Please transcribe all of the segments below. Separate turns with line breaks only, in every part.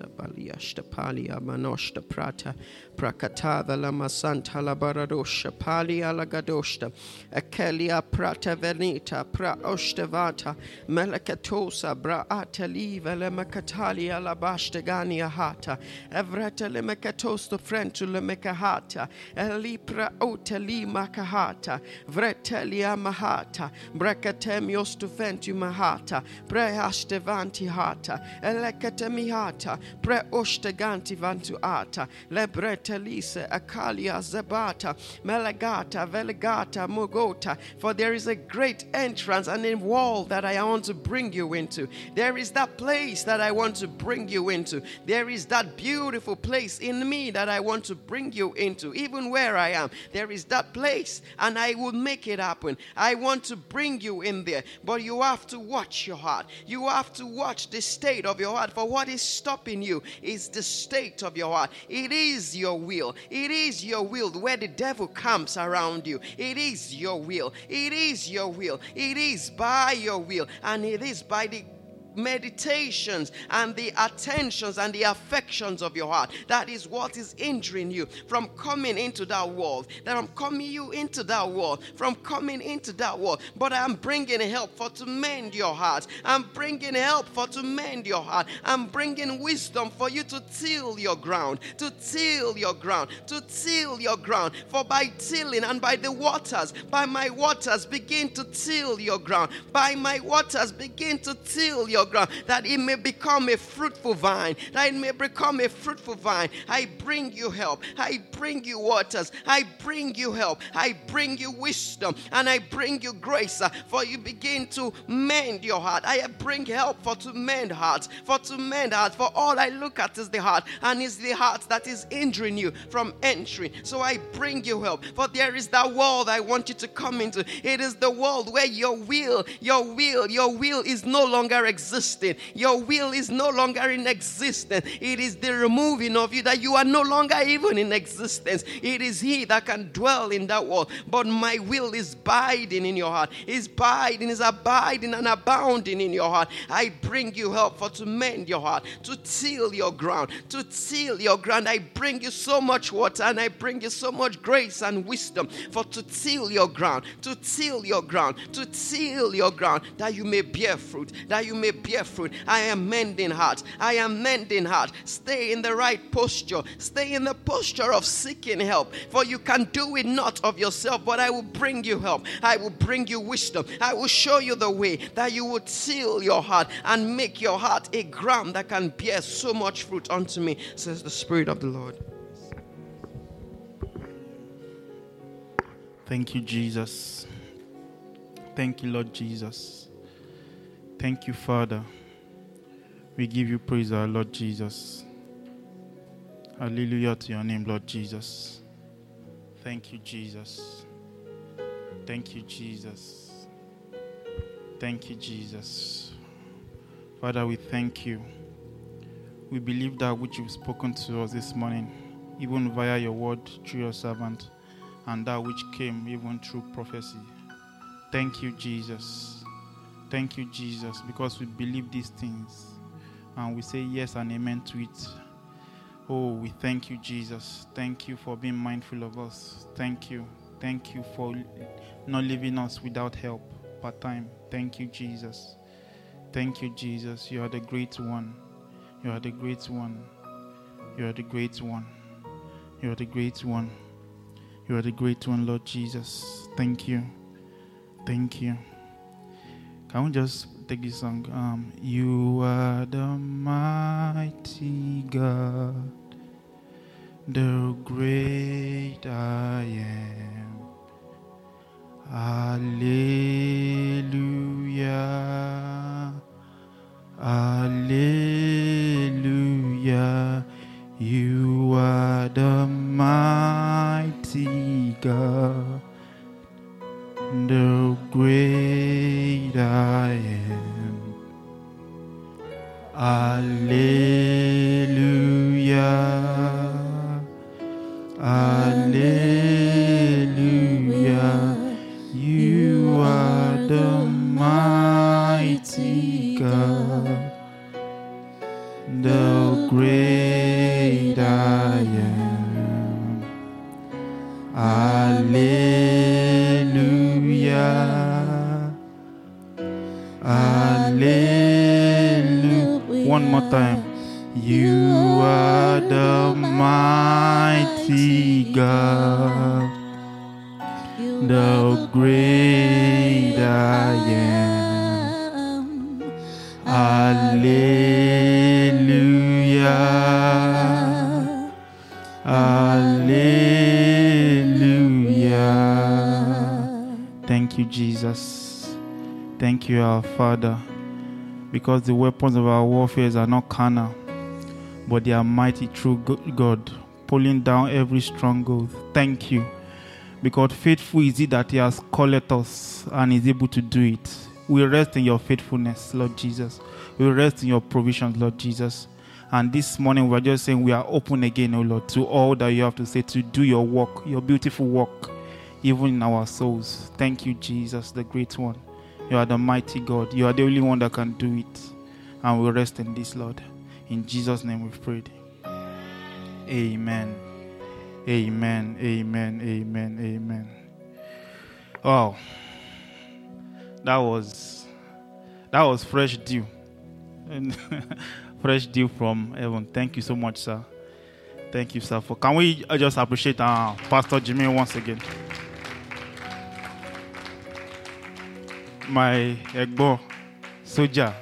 Makatasa Baliashta Palia Manoshta Prata Prakatava Lama Santa Labaradosha Palia Lagadoshta Akelia Prata Venita Pra Oshtavata Melekatosa Bra Ataliva Lemakatalia Labashta Gania Hata Evrata Lemekatosta Frentu Lemekahata Elipra Oteli Makahata Vretelia Mahata Brakatemios Tuventu Mahata Prehastevanti Hata Eleketemihata Preosteganti Vantu Ata Lebretelise Akalia Zabata Melegata Velegata Mugota For there is a great entrance and a wall that I want to bring you into. There is that place that I want to bring you into. There is that beautiful place in me that I want to bring you into. Even where I am, there is that place and I will make it happen. I want to bring you in there, but you have to watch your heart. You have to watch the state of your heart. For what is stopping you is the state of your heart. It is your will. It is your will where the devil comes around you. It is your will. It is your will. It is by your will. And it is by the meditations and the attentions and the affections of your heart. That is what is injuring you from coming into that world. That I'm coming you into that world, from coming into that world. But I'm bringing help for to mend your heart. I'm bringing help for to mend your heart. I'm bringing wisdom for you to till your ground, to till your ground, to till your ground. For by tilling and by the waters, by my waters, begin to till your ground. By my waters, begin to till your ground, that it may become a fruitful vine, that it may become a fruitful vine. I bring you help. I bring you waters. I bring you help. I bring you wisdom and I bring you grace uh, for you begin to mend your heart. I bring help for to mend hearts, for to mend hearts. For all I look at is the heart, and it's the heart that is injuring you from entering. So I bring you help. For there is that world I want you to come into. It is the world where your will, your will, your will is no longer existing. Your will is no longer in existence. It is the removing of you that you are no longer even in existence. It is He that can dwell in that world. But my will is abiding in your heart. Is abiding, is abiding and abounding in your heart. I bring you help for to mend your heart, to till your ground, to till your ground. I bring you so much water and I bring you so much grace and wisdom for to till your ground, to till your ground, to till your ground, that you may bear fruit, that you may bear fruit. I am mending heart. I am mending heart. Stay in the right posture. Stay in the posture of seeking help. For you can do it not of yourself, but I will bring you help. I will bring you wisdom. I will show you the way that you would seal your heart and make your heart a ground that can bear so much fruit unto me, says the Spirit of the Lord.
Thank you, Jesus. Thank you, Lord Jesus. Thank you, Father. We give you praise, our Lord Jesus. Hallelujah to your name, Lord Jesus. Thank you, Jesus. Thank you, Jesus. Thank you, Jesus. Father, we thank you. We believe that which you've spoken to us this morning, even via your word through your servant, and that which came even through prophecy. Thank you, Jesus. Thank you, Jesus, because we believe these things and we say yes and amen to it. Oh, we thank you, Jesus. Thank you for being mindful of us. Thank you. Thank you for not leaving us without help part time. Thank you, Jesus. Thank you, Jesus. You are the great one. You are the great one. You are the great one. You are the great one. You are the great one, Lord Jesus. Thank you. Thank you. Can we just take this song? Um, you are the mighty God, the great I am. Alleluia. Because the weapons of our warfare are not carnal, but they are mighty through God, pulling down every stronghold. Thank you, because faithful is He that He has called us and is able to do it. We rest in your faithfulness, Lord Jesus. We rest in your provisions, Lord Jesus. And this morning, we're just saying we are open again, oh Lord, to all that you have to say to do your work, your beautiful work, even in our souls. Thank you, Jesus, the great one. You are the mighty God. You are the only one that can do it. And we rest in this, Lord. In Jesus' name we've prayed. Amen. Amen. Amen. Amen. Amen. Wow. That was that was fresh dew. Fresh dew from heaven. Thank you so much, sir. Thank you, sir. For can we just appreciate uh, Pastor Jimmy once again? My Egbo soldier.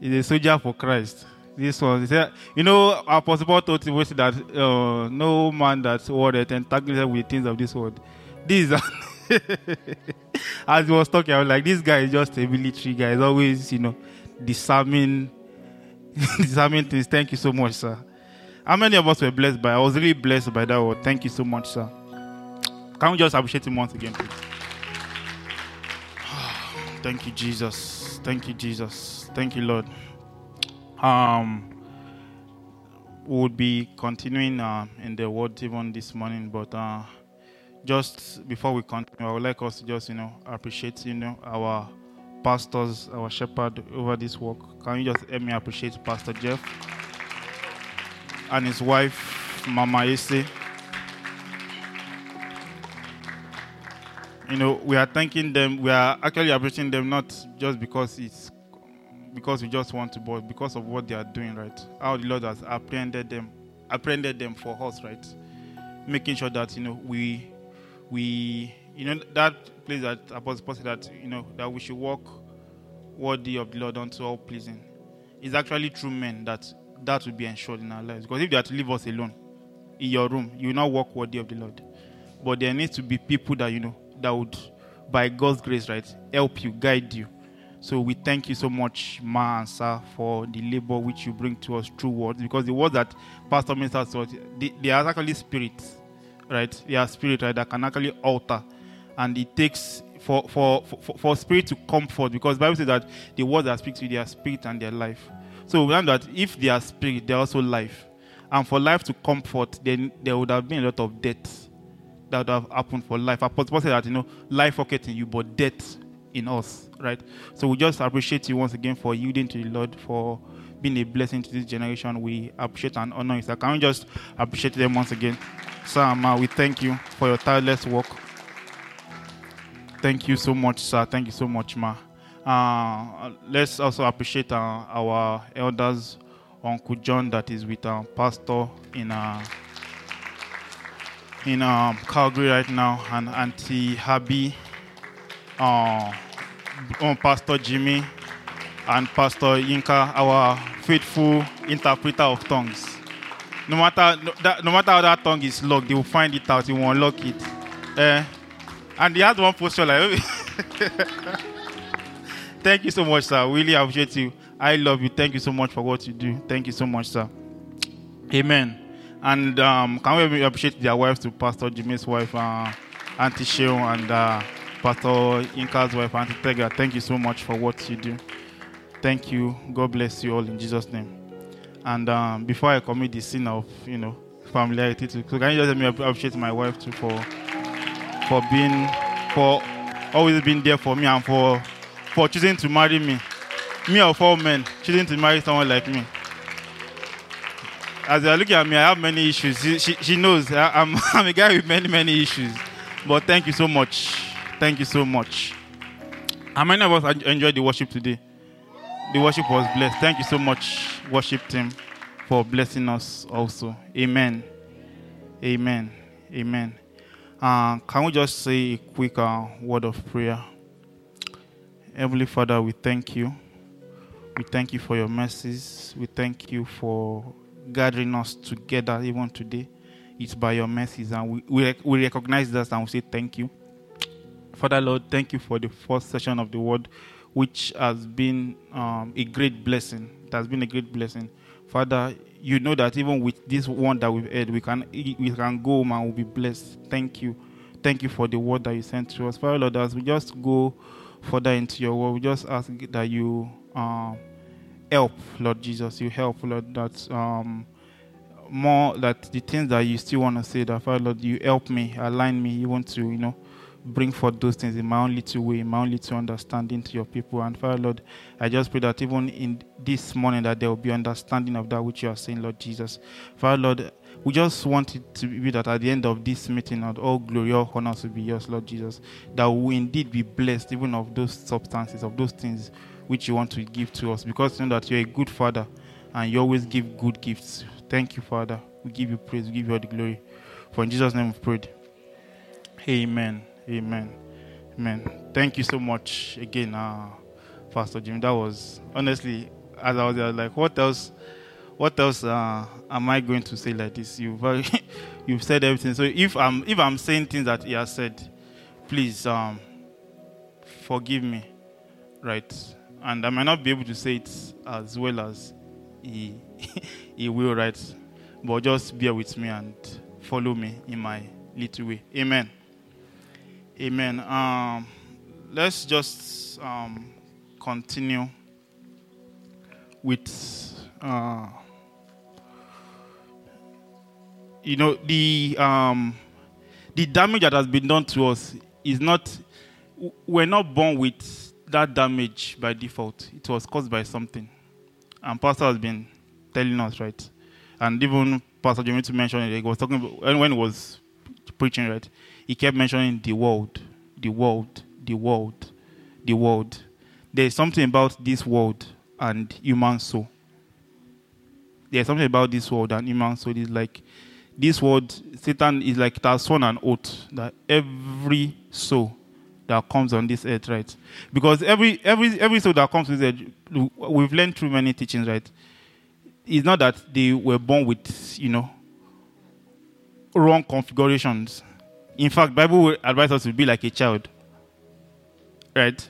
He's a soldier for Christ. This one, said, you know, Apostle Paul told Timothy that uh, no man that's worried entangled with things of this world. This is as he was talking, I was like, this guy is just a military guy. He's always, you know, disarming, disarming things. Thank you so much, sir. How many of us were blessed by? I was really blessed by that word. Thank you so much, sir. Can we just appreciate him once again, please? Thank you, Jesus. Thank you, Jesus. Thank you, Lord. Um, we would be continuing uh, in the word even this morning, but uh, just before we continue, I would like us to just you know appreciate you know our pastors, our shepherd over this work. Can you just help me appreciate Pastor Jeff and his wife, Mama Ese? You know, we are thanking them. We are actually appreciating them not just because it's because we just want to, but because of what they are doing, right? How the Lord has apprehended them, apprehended them for us, right? Making sure that you know we we you know that place that Apostle Paul said that you know that we should walk worthy of the Lord unto all pleasing. It's actually true men that that will be ensured in our lives. Because if they are to leave us alone in your room, you will not walk worthy of the Lord. But there needs to be people that you know that would, by God's grace, right, help you, guide you. So we thank you so much, Ma and Sir, for the labor which you bring to us through words. Because the words that Pastor Minister they, they are actually spirits, right? They are spirit, right, that can actually alter. And it takes for for, for, for spirit to comfort because Bible says that the words that speak to you, they are spirit and their life. So we learn that if they are spirit, they are also life. And for life to comfort, then there would have been a lot of death that have happened for life. Apostle said that you know, life worketh in you, but death in us, right? So we just appreciate you once again for yielding to the Lord, for being a blessing to this generation. We appreciate and honor you, sir. Can we just appreciate them once again? Sir and Ma, we thank you for your tireless work. Thank you so much, sir. Thank you so much, Ma. Uh, let's also appreciate uh, our elders, Uncle John, that is with our pastor in uh, in um, Calgary right now, and Auntie Habi, uh, um, Pastor Jimmy, and Pastor Yinka, our faithful interpreter of tongues. No matter no, that, no matter how that tongue is locked, they will find it out. They will unlock it. Eh, and he has one posture like. Thank you so much, sir. Really appreciate you. I love you. Thank you so much for what you do. Thank you so much, sir. Amen. And um, can we appreciate their wives to Pastor Jimmy's wife, uh, Auntie Sheon, and uh, Pastor Yinka's wife, Auntie Tega. Thank you so much for what you do. Thank you. God bless you all in Jesus' name. And um, before I commit the sin of, you know, familiarity to, so can you just let me appreciate my wife too for for being for always being there for me and for for choosing to marry me. Me of all men, choosing to marry someone like me. As you're looking at me, I have many issues. She, she, she knows I, I'm, I'm a guy with many, many issues. But thank you so much. Thank you so much. How many of us enjoyed the worship today? The worship was blessed. Thank you so much, worship team, for blessing us also. Amen. Amen. Amen. Uh, can we just say a quick uh, word of prayer? Heavenly Father, we thank you. We thank you for your mercies. We thank you for gathering us together even today. It's by your mercies, and we, we, we recognize that and we say thank you. Father, Lord, thank you for the first session of the word, which has been um, a great blessing. It has been a great blessing. Father, you know that even with this one that we've heard, we can we can go home and we'll be blessed. Thank you. Thank you for the word that you sent to us. Father, Lord, as we just go further into your word, we just ask that you um, help, Lord Jesus. You help, Lord, that um, more that the things that you still want to say, that Father, Lord, you help me, align me, you want to, you know, bring forth those things in my own little way, in my own little understanding to your people. And Father, Lord, I just pray that even in this morning that there will be understanding of that which you are saying, Lord Jesus. Father, Lord, we just want it to be that at the end of this meeting, Lord, all glory, all honor to be yours, Lord Jesus. That we indeed be blessed even of those substances, of those things which you want to give to us. Because you know that you're a good father and you always give good gifts. Thank you, Father. We give you praise, we give you all the glory. For in Jesus' name we prayed. Amen. Amen. Amen. Thank you so much again, uh, Pastor Jim. That was honestly, as I was there, like, what else? What else uh, am I going to say like this? You've you've said everything. So if I'm if I'm saying things that he has said, please um, forgive me, right? And I might not be able to say it as well as he he will, right? But just bear with me and follow me in my little way. Amen. Amen. Um, let's just um, continue with, uh, you know, the um, the damage that has been done to us is not. We're not born with that damage by default. It was caused by something, and Pastor has been telling us right, and even Pastor Jimmy to mention it. He was talking about, when he was preaching right he kept mentioning the world, the world, the world, the world. There's something about this world and human soul. There's something about this world and human soul. It's like this world, Satan is like it has sworn an oath that every soul that comes on this earth, right? Because every every every soul that comes this earth, we've learned through many teachings, right? It's not that they were born with, you know, wrong configurations in fact, Bible will advise us to be like a child. Right?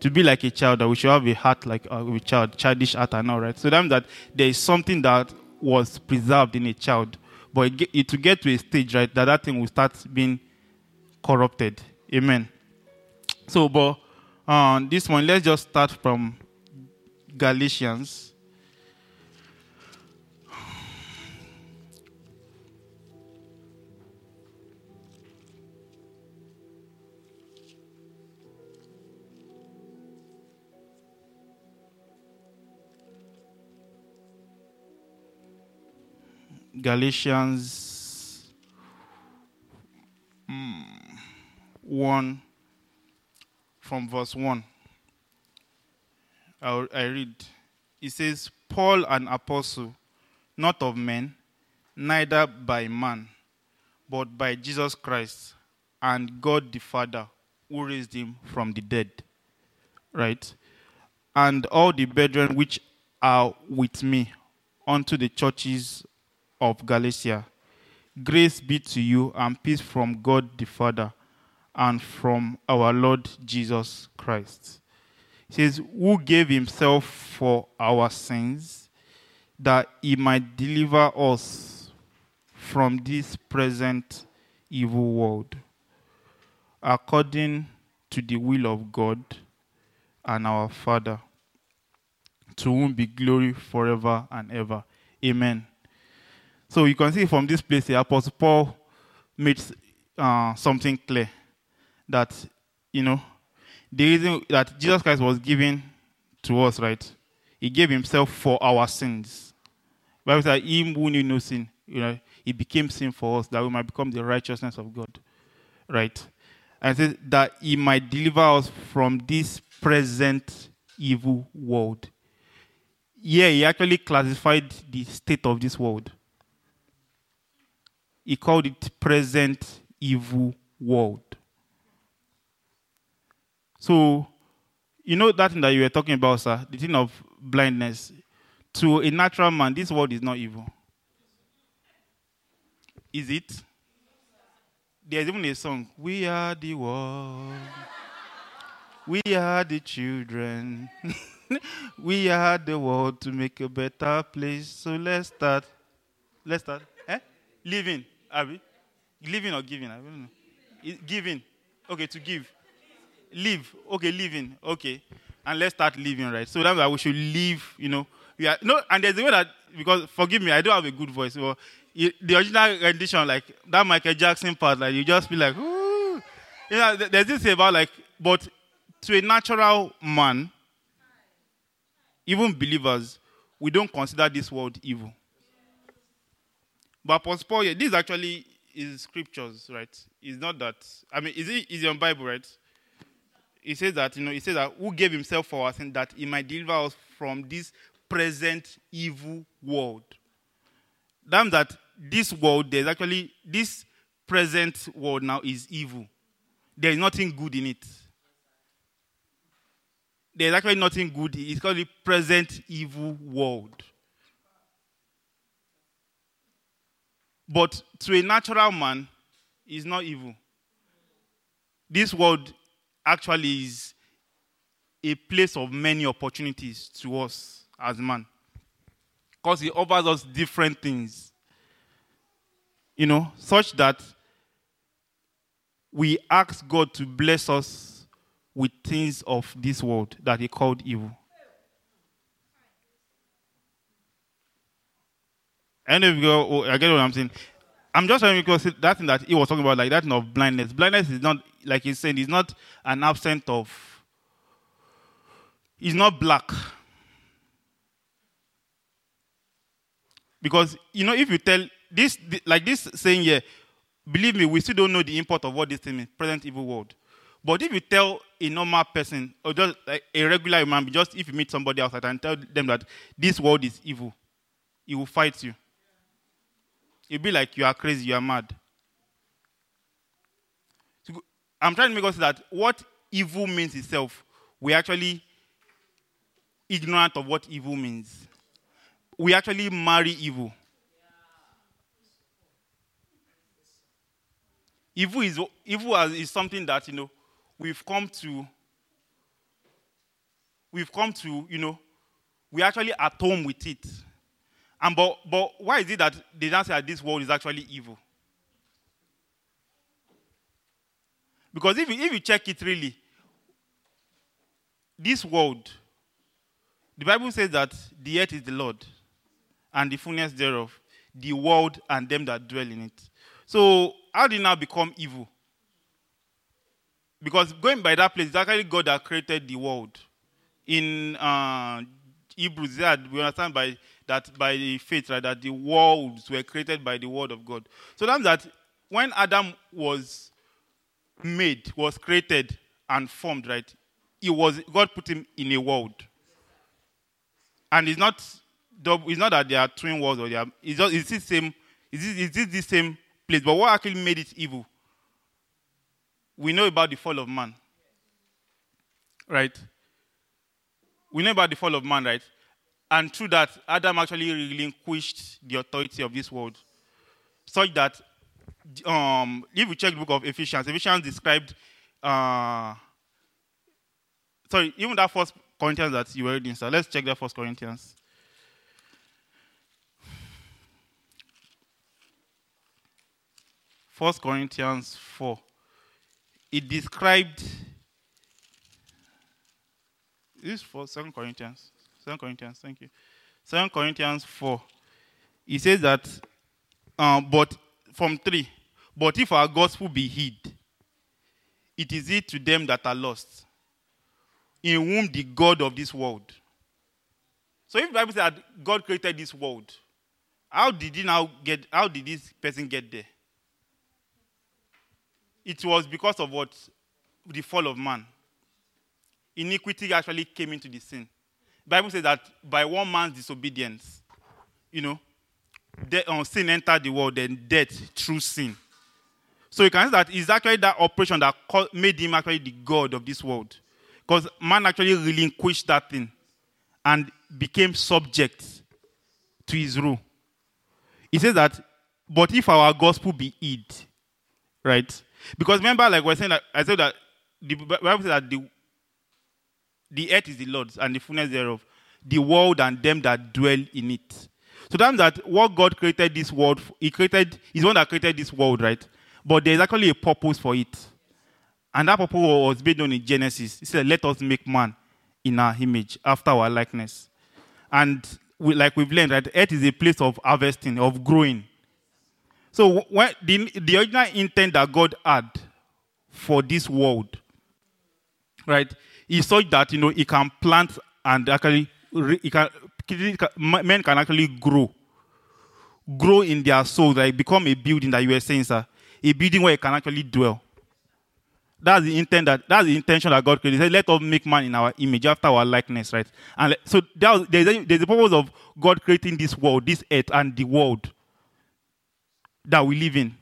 To be like a child, that we should have a heart like uh, a child, childish heart and all right. So that means that there is something that was preserved in a child, but it, it to get to a stage, right, that that thing will start being corrupted. Amen. So, but uh, this one, let's just start from Galatians. Galatians mm, 1 from verse 1. I'll, I read. It says, Paul, an apostle, not of men, neither by man, but by Jesus Christ and God the Father, who raised him from the dead. Right? And all the brethren which are with me unto the churches of Galatia. Grace be to you and peace from God the Father and from our Lord Jesus Christ. He says, Who gave himself for our sins that he might deliver us from this present evil world, according to the will of God and our Father, to whom be glory forever and ever. Amen. So you can see from this place, the Apostle Paul makes uh, something clear that, you know, the reason that Jesus Christ was given to us, right? He gave himself for our sins. Bible says, Him who knew no sin, you know, he became sin for us that we might become the righteousness of God. Right? And says that he might deliver us from this present evil world. Yeah, he actually classified the state of this world. He called it present evil world. So, you know that thing that you were talking about, sir, the thing of blindness. To a natural man, this world is not evil. Is it? There's even a song. We are the world. We are the children. we are the world to make a better place. So let's start. Let's start. Eh? Living. Abby? Living or giving? I don't know. Giving. Okay, to give. Live. Okay, living. Okay. And let's start living, right? So that's why we should live, you know. Are, no, and there's a way that, because forgive me, I don't have a good voice. Well, the original rendition, like that Michael Jackson part, like you just be like, ooh. You know, there's this about like, but to a natural man, even believers, we don't consider this world evil. But Apostle Paul, yeah, this actually is scriptures, right? It's not that. I mean, is it is on Bible, right? He says that you know, he says that who gave himself for us, and that he might deliver us from this present evil world. Damn that this world, there's actually this present world now is evil. There is nothing good in it. There's actually nothing good. It's called the present evil world. But to a natural man, it's not evil. This world actually is a place of many opportunities to us as man. Because it offers us different things. You know, such that we ask God to bless us with things of this world that He called evil. And if you go, I get what I'm saying. I'm just trying to because that thing that he was talking about, like that thing of blindness. Blindness is not, like he's saying, it's not an absent of, it's not black. Because, you know, if you tell this, like this saying here, believe me, we still don't know the import of what this thing means, present evil world. But if you tell a normal person, or just like a regular human, just if you meet somebody outside and tell them that this world is evil, he will fight you. It'll be like you are crazy, you are mad. I'm trying to make us see that what evil means itself, we're actually ignorant of what evil means. We actually marry evil. Evil is evil is something that you know we've come to. We've come to you know, we actually at home with it. And but but why is it that they don't say that this world is actually evil? Because if you, if you check it really, this world, the Bible says that the earth is the Lord, and the fullness thereof, the world and them that dwell in it. So how did it now become evil? Because going by that place, it's actually God that created the world. In uh, Hebrews, that we understand by that by the faith, right, that the worlds were created by the word of God. So that means that when Adam was made, was created and formed, right, it was God put him in a world. And it's not it's not that they are twin worlds or they are it's just it's the same is this, is this the same place. But what actually made it evil? We know about the fall of man. Right? We know about the fall of man, right? And through that, Adam actually relinquished the authority of this world. Such that, um, if we check the book of Ephesians, Ephesians described, uh, sorry, even that first Corinthians that you were reading, let's check that first Corinthians. First Corinthians 4. It described this for Second Corinthians. Second Corinthians, thank you. Second Corinthians 4. He says that um, but from three, but if our gospel be hid, it is it to them that are lost, in whom the God of this world. So if the Bible said that God created this world, how did he now get how did this person get there? It was because of what? The fall of man. Iniquity actually came into the sin. Bible says that by one man's disobedience, you know, de- uh, sin entered the world, then death through sin. So you can see that it's actually that operation that made him actually the God of this world. Because man actually relinquished that thing and became subject to his rule. He says that, but if our gospel be hid, right? Because remember, like we're saying that I said that the Bible says that the the earth is the Lord's and the fullness thereof, the world and them that dwell in it. So that that what God created this world, He created, He's one that created this world, right? But there's actually a purpose for it. And that purpose was based on in Genesis. He said, Let us make man in our image, after our likeness. And we, like we've learned, that earth is a place of harvesting, of growing. So when the, the original intent that God had for this world, right, is such that you know it can plant and actually it can, men can actually grow, grow in their soul, like become a building that you were saying, sir, a building where it can actually dwell. That's the intent that that's the intention that God created. Said, Let us make man in our image, after our likeness, right? And so was, there's, a, there's a purpose of God creating this world, this earth, and the world that we live in.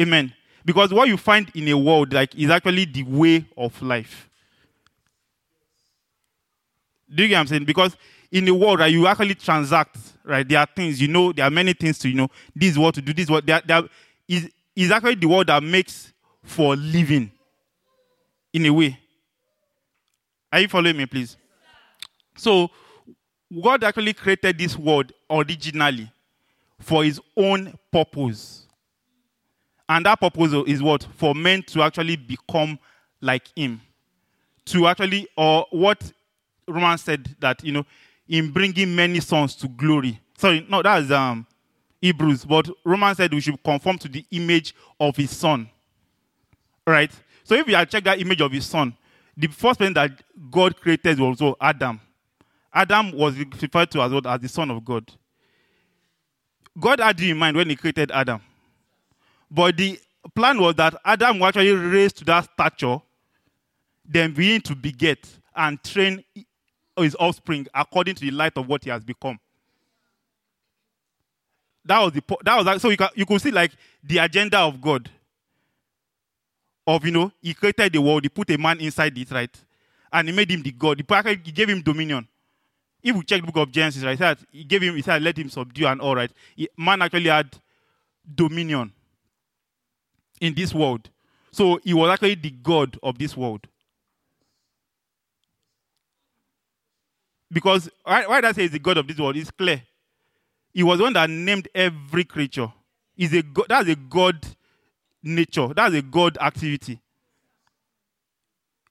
Amen. Because what you find in a world like is actually the way of life. Do you get what I'm saying? Because in the world, right, you actually transact, right? There are things, you know, there are many things to, you know, this is what to do, this is what there, there is, is actually the world that makes for living in a way. Are you following me, please? So, God actually created this world originally for his own purpose. And that purpose is what? For men to actually become like him. To actually, or what Romans said that, you know, in bringing many sons to glory. Sorry, no, that's um, Hebrews. But Romans said we should conform to the image of his son. Right? So if we check that image of his son, the first person that God created was also Adam. Adam was referred to as? As the son of God. God had you in mind when he created Adam. But the plan was that Adam was actually raised to that stature, then begin to beget and train his offspring according to the light of what he has become. That was the that was so you can you could see like the agenda of God. Of you know, he created the world, he put a man inside it, right? And he made him the God. He, he gave him dominion. If we check the book of Genesis, right, he said he gave him, he said, let him subdue and all right. He, man actually had dominion in this world. So he was actually the God of this world. Because why, why did I say he's the God of this world? It's clear. He was one that named every creature. He's a God, that's a God nature. That's a God activity.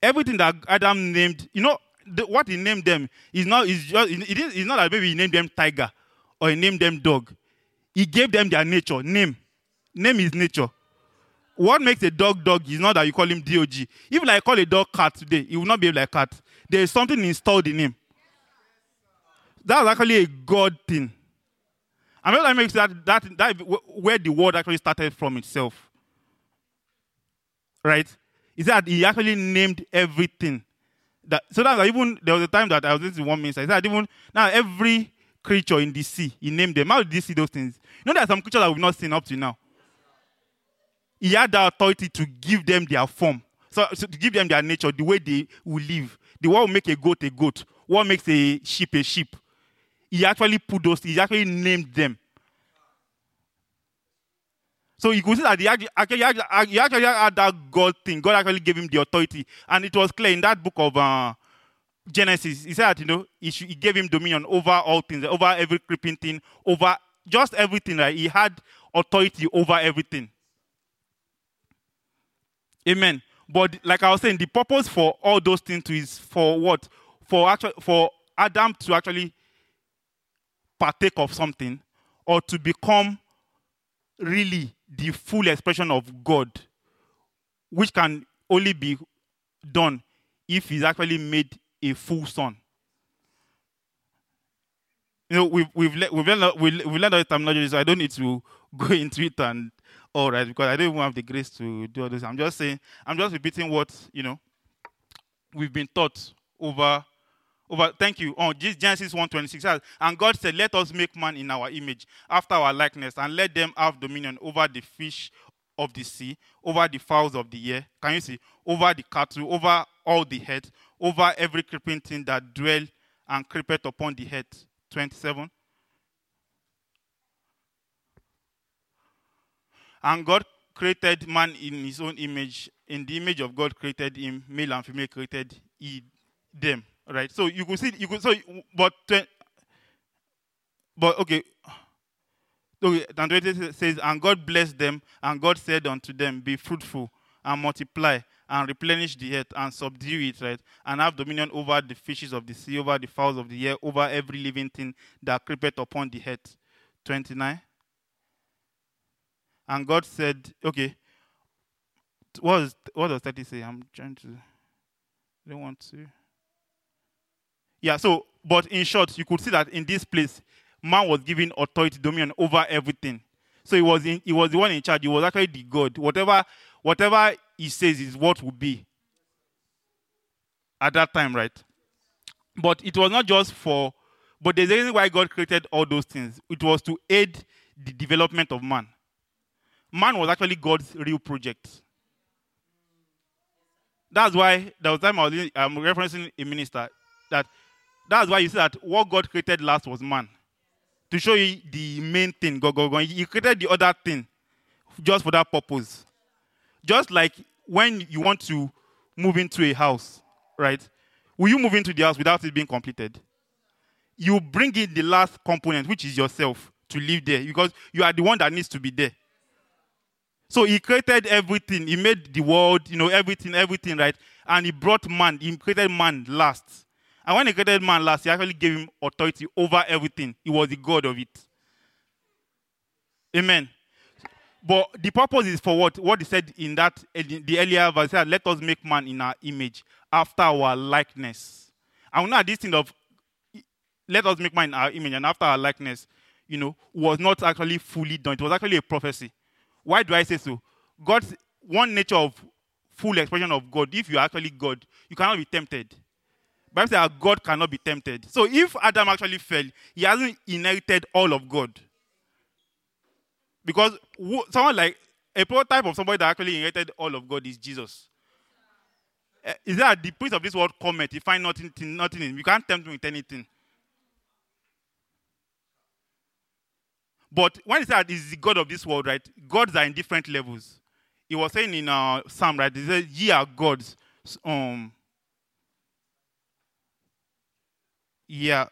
Everything that Adam named, you know, the, what he named them is not is just it is it's not like maybe he named them tiger or he named them dog. He gave them their nature, name. Name is nature. What makes a dog dog is not that you call him DOG. If like call a dog cat today, he will not be like cat. There is something installed in him. That's actually a God thing. And that makes that, that, that where the word actually started from itself. Right? Is that he actually named everything. That, so that even there was a time that I was listening one minister. He said even now every creature in the sea, he named them. How did he see those things? You know, there are some creatures that we've not seen up to now. He had the authority to give them their form. So, so to give them their nature, the way they will live. The one will make a goat a goat. What makes a sheep a sheep. He actually put those, he actually named them. So you could see that he actually, actually, he actually had that God thing. God actually gave him the authority. And it was clear in that book of uh, Genesis. He said that, you know, he, should, he gave him dominion over all things, over every creeping thing, over just everything. Right? He had authority over everything. Amen. But like I was saying, the purpose for all those things is for what? For actually for Adam to actually partake of something or to become really the full expression of God, which can only be done if he's actually made a full son. You know, we've we've le- we've learned we've learned terminology, so I don't need to go into it and all right because I don't even have the grace to do all this. I'm just saying, I'm just repeating what you know we've been taught over over thank you on genesis 1.26 and god said let us make man in our image after our likeness and let them have dominion over the fish of the sea over the fowls of the air. Can you see? Over the cattle over all the heads over every creeping thing that dwell and creepeth upon the head 27 and god created man in his own image in the image of god created him male and female created he them Right. So you could see you could so but but okay. Okay, and 20 says, And God blessed them, and God said unto them, Be fruitful and multiply and replenish the earth and subdue it, right? And have dominion over the fishes of the sea, over the fowls of the air, over every living thing that creepeth upon the earth. 29. And God said, okay, what, what does 30 say? I'm trying to, I don't want to. Yeah, so, but in short, you could see that in this place, man was given authority, dominion over everything. So he was, in, he was the one in charge. He was actually the God. Whatever, whatever he says is what will be at that time, right? But it was not just for, but there's a reason why God created all those things. It was to aid the development of man. Man was actually God's real project. That's why there was time I was I'm referencing a minister that that's why you see that what God created last was man. To show you the main thing, God, God, God. He created the other thing just for that purpose. Just like when you want to move into a house, right? Will you move into the house without it being completed? You bring in the last component, which is yourself, to live there because you are the one that needs to be there. So he created everything. He made the world, you know, everything, everything, right? And he brought man. He created man last. And when he created man last, he actually gave him authority over everything. He was the God of it. Amen. But the purpose is for what? What he said in that the earlier verse said, let us make man in our image, after our likeness. And now this thing of let us make man in our image and after our likeness, you know, was not actually fully done. It was actually a prophecy. Why do I say so? God's one nature of full expression of God, if you're actually God, you cannot be tempted. Bible says God cannot be tempted. So if Adam actually fell, he hasn't inherited all of God. Because someone like a prototype of somebody that actually inherited all of God is Jesus. Uh, is that the prince of this world comment? He find nothing, nothing in him. You can't tempt him with anything. But when he said he's the God of this world, right? Gods are in different levels. He was saying in uh, Psalm, right? He said, "Ye are gods." Um, Yeah,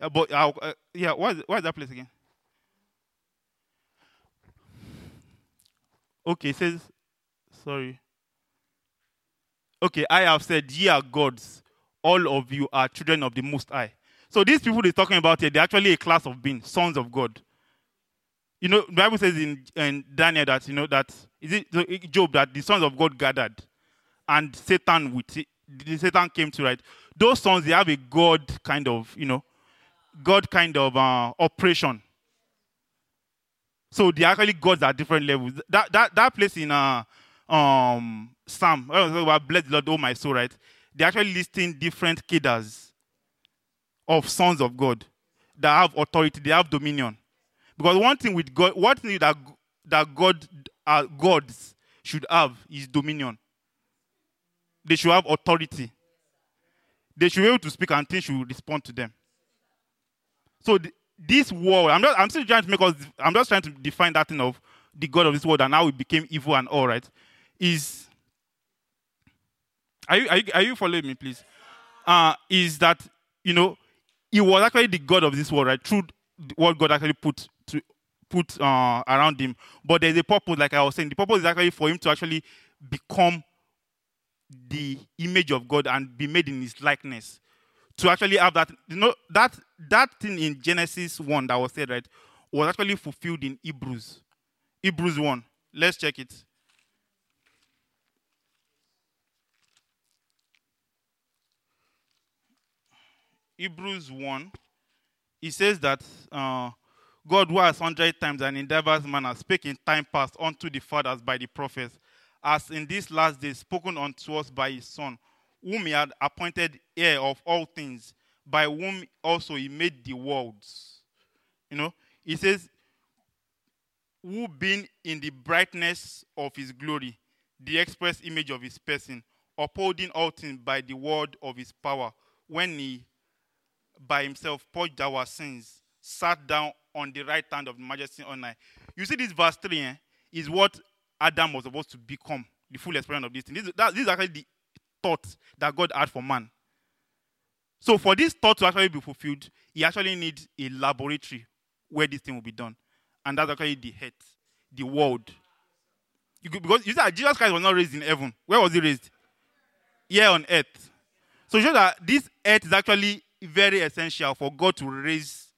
uh, but uh, uh, yeah, what what is that place again? Okay, it says, sorry. Okay, I have said, ye are gods. All of you are children of the Most High. So these people they're talking about here, they're actually a class of beings, sons of God. You know, the Bible says in, in Daniel that, you know, that, is it Job, that the sons of God gathered and Satan with it, Satan came to, right? those sons they have a God kind of, you know, God kind of uh, operation. So they actually gods at different levels. That that that place in uh um Psalm, about bless the Lord, oh my soul, right? They're actually listing different cadres of sons of God that have authority, they have dominion. Because one thing with God, one thing that that God uh, gods should have is dominion. They should have authority. They should be able to speak and things should respond to them. So th- this world, I'm not, I'm still trying to make us, I'm just trying to define that thing of the God of this world and how it became evil and all right. Is are you are you, are you following me, please? Uh, is that you know he was actually the God of this world, right? Through what God actually put put uh, around him. But there's a purpose, like I was saying, the purpose is actually for him to actually become the image of God and be made in his likeness. To actually have that, you know, that that thing in Genesis 1 that was said, right, was actually fulfilled in Hebrews. Hebrews 1. Let's check it. Hebrews 1, it says that uh, God, who has hundred times and in diverse manner spake in time past unto the fathers by the prophets, as in these last days spoken unto us by his Son, whom he had appointed heir of all things, by whom also he made the worlds. You know, he says, who being in the brightness of his glory, the express image of his person, upholding all things by the word of his power, when he by himself purged our sins, sat down on the right hand of the majesty on high. You see, this verse 3 eh, is what Adam was supposed to become, the full expression of this thing. This, that, this is actually the thought that God had for man. So, for this thought to actually be fulfilled, he actually needs a laboratory where this thing will be done. And that's actually the head, the world. You could, because you see Jesus Christ was not raised in heaven. Where was he raised? Here on earth. So, you show that this earth is actually very essential for God to raise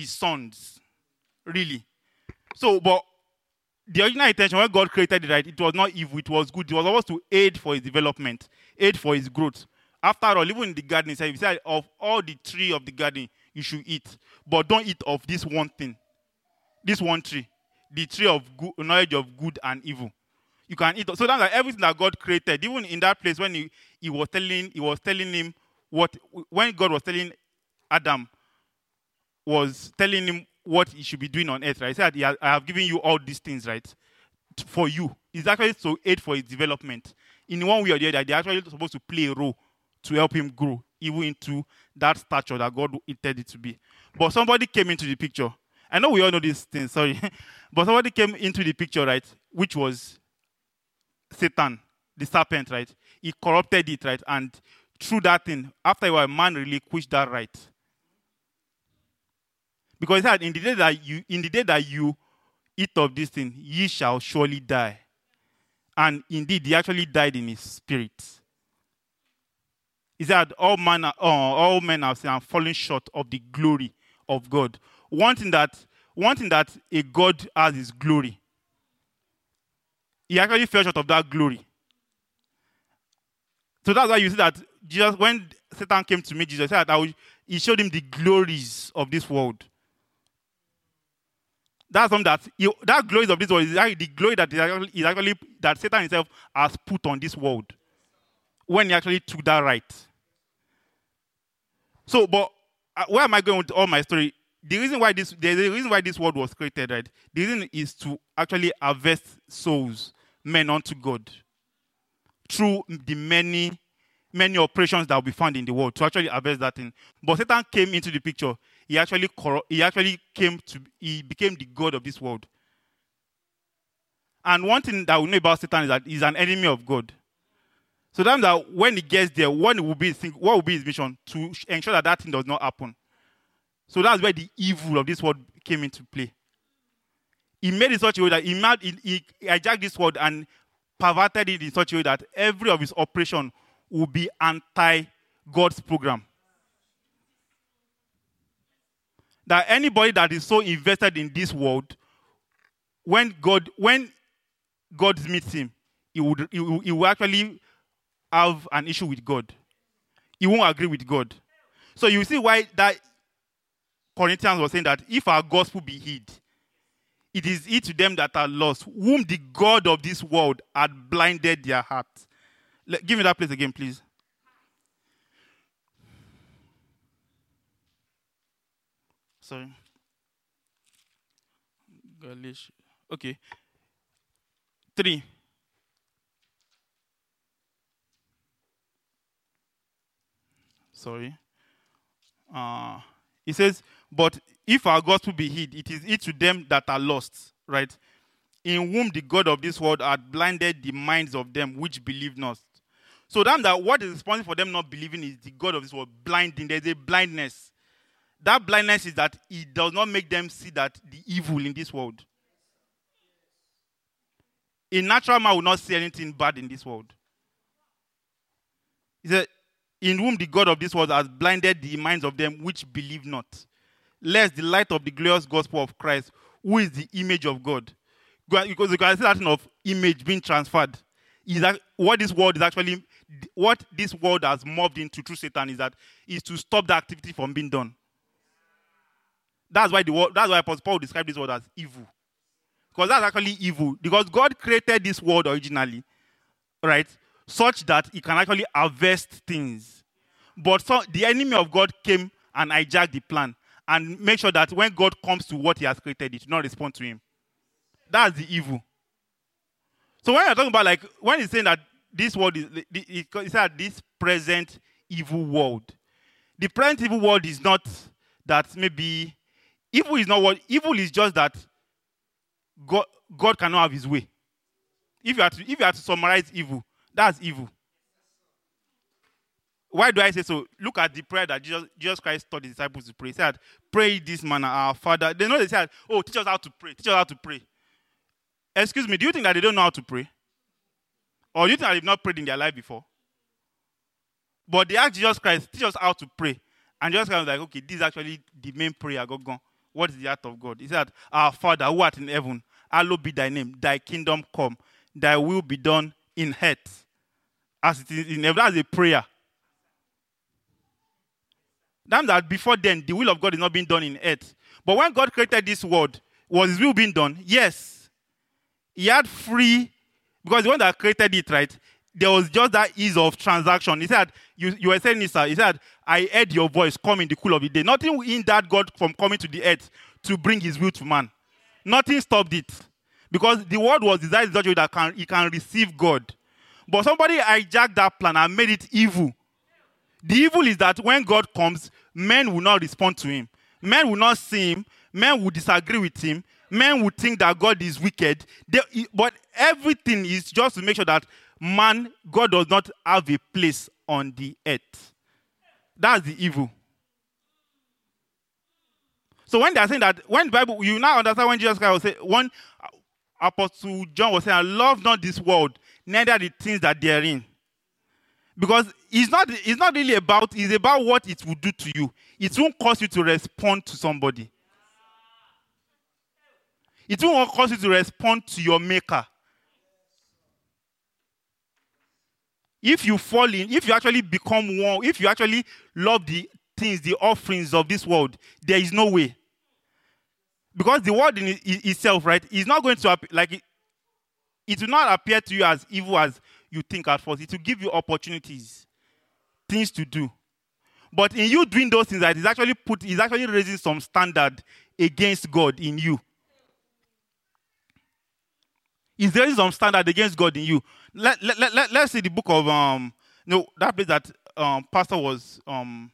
his sons. Really. So, but the original intention when God created it, right, it was not evil, it was good. It was supposed to aid for his development, aid for his growth. After all, even in the garden, he said, of all the tree of the garden, you should eat. But don't eat of this one thing. This one tree. The tree of good, knowledge of good and evil. You can eat. So that's like everything that God created. Even in that place when he, he was telling he was telling him what when God was telling Adam was telling him what he should be doing on earth, right? He said, I have given you all these things, right? For you. It's actually to aid for his development. In one way or the other, they're actually supposed to play a role to help him grow, even into that stature that God intended to be. But somebody came into the picture. I know we all know this thing, sorry. but somebody came into the picture, right? Which was Satan, the serpent, right? He corrupted it, right? And through that thing, after a while, man relinquished that right. Because he said, in the day that you, in the day that you eat of this thing, ye shall surely die. And indeed, he actually died in his spirit. He said, all men, are, uh, all men have sinned and fallen short of the glory of God. One thing that, one thing that a God has is glory. He actually fell short of that glory. So that's why you see that Jesus, when Satan came to meet Jesus, said, will, he showed him the glories of this world. That's something that he, that glories of this world is actually the glory that is actually, is actually that Satan himself has put on this world when he actually took that right. So, but uh, where am I going with all my story? The reason why this the reason why this world was created, right? The reason is to actually harvest souls, men unto God, through the many many operations that will be found in the world to actually harvest that thing. But Satan came into the picture. He actually he actually came to he became the god of this world. And one thing that we know about Satan is that he's an enemy of God. So that that when he gets there, what will be his, what will be his mission to ensure that that thing does not happen. So that's where the evil of this world came into play. He made it such a way that he, made, he, he hijacked this world and perverted it in such a way that every of his operation will be anti God's program. That anybody that is so invested in this world, when God when God meets him, he would he will, he will actually have an issue with God. He won't agree with God. So you see why that Corinthians was saying that if our gospel be hid, it is it to them that are lost, whom the God of this world had blinded their hearts. Give me that place again, please. Sorry. Galatians. Okay. Three. Sorry. Uh, it says, But if our gospel be hid, it is it to them that are lost, right? In whom the God of this world had blinded the minds of them which believe not. So then that what is responsible for them not believing is the God of this world blinding. There's a blindness. That blindness is that it does not make them see that the evil in this world. A natural man will not see anything bad in this world. He said, In whom the God of this world has blinded the minds of them which believe not, lest the light of the glorious gospel of Christ, who is the image of God, because you can see that of image being transferred, is that what this world is actually, what this world has morphed into through Satan is that is to stop the activity from being done. That's why the world, that's why Apostle Paul described this world as evil. Because that's actually evil. Because God created this world originally, right? Such that he can actually harvest things. But so the enemy of God came and hijacked the plan and make sure that when God comes to what he has created, it will not respond to him. That's the evil. So when you're talking about like when he's saying that this world is he said this present evil world. The present evil world is not that maybe evil is not what evil is just that God, God cannot have his way. If you, have to, if you have to summarize evil, that's evil. Why do I say so? Look at the prayer that Jesus, Jesus Christ taught the disciples to pray. He said, Pray this manner, our Father. They know they said, Oh, teach us how to pray. Teach us how to pray. Excuse me, do you think that they don't know how to pray? Or do you think that they've not prayed in their life before? But they asked Jesus Christ, teach us how to pray. And Jesus Christ was like, okay, this is actually the main prayer. Go, go. What is the heart of God? Is that Our Father who art in heaven, hallowed be thy name. Thy kingdom come. Thy will be done in earth as it is in heaven. That's a prayer. That that before then, the will of God is not being done in earth. But when God created this world, was his will being done? Yes. He had free, because the one that created it, right? There was just that ease of transaction. He said, You, you were saying this, sir. He said, I heard your voice come in the cool of the day. Nothing in that God from coming to the earth to bring his will to man. Nothing stopped it. Because the word was designed such that can, he can receive God. But somebody hijacked that plan and made it evil. The evil is that when God comes, men will not respond to him. Men will not see him. Men will disagree with him. Men will think that God is wicked. They, but everything is just to make sure that man, God does not have a place on the earth. That's the evil. So when they are saying that, when Bible, you now understand when Jesus Christ was saying, when Apostle John was saying, I love not this world, neither the things that they are in. Because it's not, it's not really about, it's about what it will do to you. It won't cause you to respond to somebody. It won't cause you to respond to your maker. If you fall in, if you actually become one, if you actually love the things, the offerings of this world, there is no way. Because the world in itself, right, is not going to like it, it will not appear to you as evil as you think at first. It will give you opportunities, things to do. But in you doing those things, that is actually put is actually raising some standard against God in you. Is there some standard against God in you. Let, let, let, let, us see the book of um no that place that um pastor was um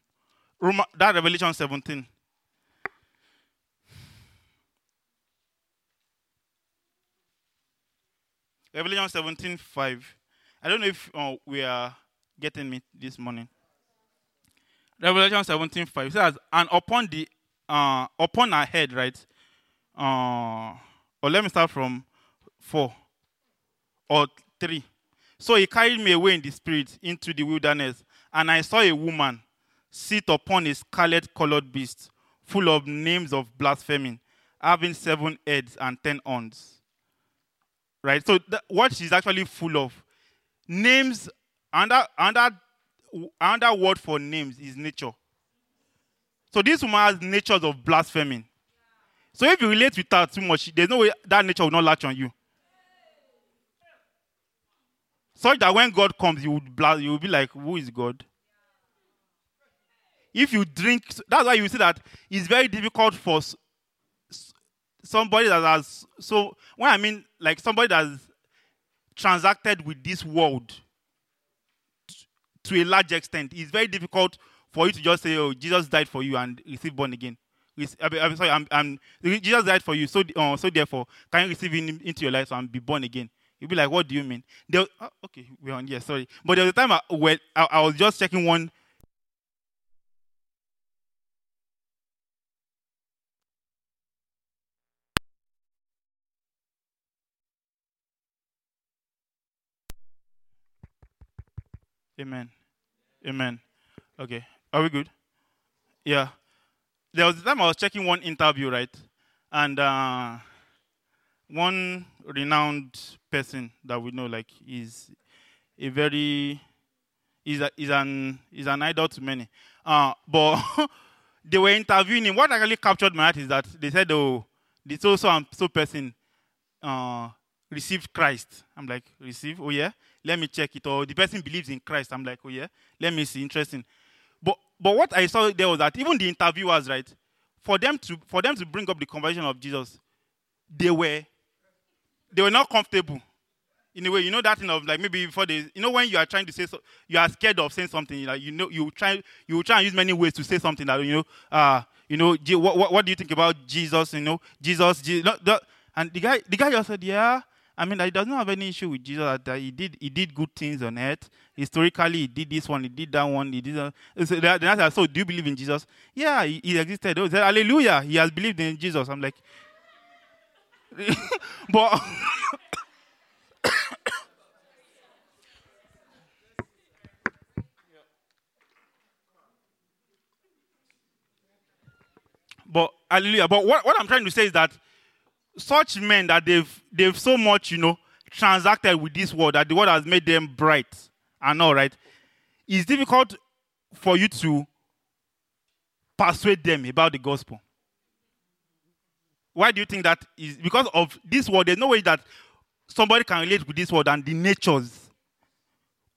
Roma, that Revelation 17. Revelation 17, 5. I don't know if uh, we are getting me this morning. Revelation 17, 5 says, and upon the uh, upon our head, right? Uh, or let me start from 4 or 3. So he carried me away in the spirit into the wilderness, and I saw a woman sit upon a scarlet colored beast, full of names of blasphemy, having seven heads and ten horns. Right? So, th- what she's actually full of names, under, under, under word for names is nature. So this woman has natures of blaspheming. So if you relate with her too much, there's no way that nature will not latch on you. Such that when God comes, you would blas- you be like, Who is God? If you drink, that's why you see that it's very difficult for somebody that has so when I mean like somebody that has transacted with this world to a large extent, it's very difficult for you to just say, "Oh, Jesus died for you," and receive born again. I'm sorry, I'm, I'm, Jesus died for you, so uh, so therefore, can you receive him into your life and be born again? You'll be like, "What do you mean?" There, oh, okay, we're on. Yeah, sorry, but there was a time I, where I, I was just checking one Amen. Amen. Okay. Are we good? Yeah. There was a time I was checking one interview, right? And uh, one renowned person that we know, like, is a very, is, a, is, an, is an idol to many. Uh, but they were interviewing him. What actually captured my heart is that they said, oh, this so so and so person uh, received Christ. I'm like, receive? Oh yeah. Let me check it. Or the person believes in Christ. I'm like, oh yeah. Let me see. Interesting. But but what I saw there was that even the interviewers, right, for them to for them to bring up the conversion of Jesus, they were they were not comfortable. In a way, you know that thing of like maybe before they, you know, when you are trying to say, so, you are scared of saying something. Like you know, you try, you try and use many ways to say something that you know, uh, you know, what, what, what do you think about Jesus? You know, Jesus, no, the- and the guy, the guy just said, yeah. I mean, he does not have any issue with Jesus. That, he did, he did good things on earth. Historically, he did this one, he did that one, he did. That. So, so do you believe in Jesus? Yeah, he, he existed. Oh, said, Hallelujah, he has believed in Jesus. I'm like, but. but hallelujah. But what, what I'm trying to say is that such men that they've they've so much, you know, transacted with this world that the world has made them bright and all right. It's difficult for you to persuade them about the gospel. Why do you think that is because of this world? There's no way that somebody can relate with this world and the natures.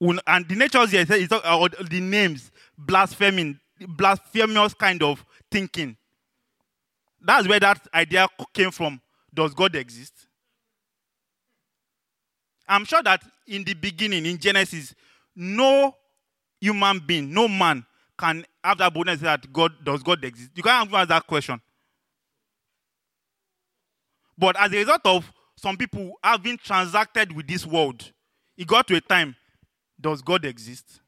And the natures here is the names, blaspheming, blasphemous kind of thinking. That's where that idea came from. Does God exist? I'm sure that in the beginning, in Genesis, no human being, no man can have that boldness that God does God exist. You can't answer that question. But as a result of some people having transacted with this world, it got to a time, does God exist?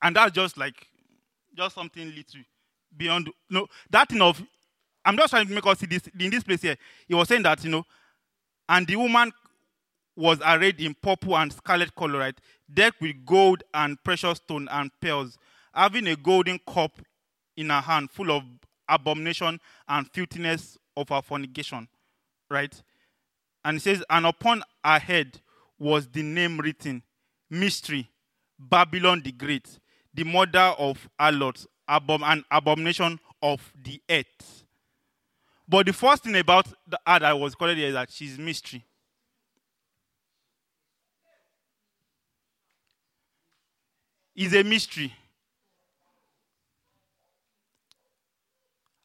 And that's just like just something little beyond no that thing of I'm just trying to make us see this in this place here. He was saying that, you know, and the woman was arrayed in purple and scarlet color, right? Decked with gold and precious stone and pearls, having a golden cup in her hand full of abomination and filthiness of her fornication, right? And it says, and upon her head was the name written, Mystery, Babylon the Great, the mother of harlots, abom- and abomination of the earth. But the first thing about the her that was called here is that she's mystery. Is a mystery.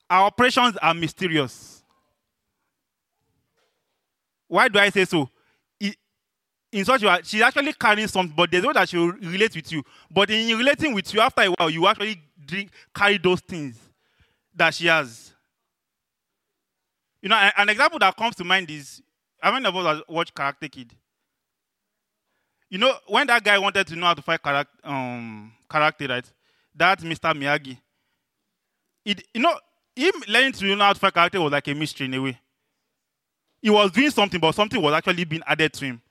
Our operations are mysterious. Why do I say so? In such a way, she's actually carrying something, but there's no that she will relate with you. But in relating with you, after a while, you actually drink, carry those things that she has. You know, an example that comes to mind is how many of us watched Karate Kid? You know, when that guy wanted to know how to fight character, um, character right? That Mr. Miyagi. It, you know, him learning to know how to fight character was like a mystery in a way. He was doing something, but something was actually being added to him.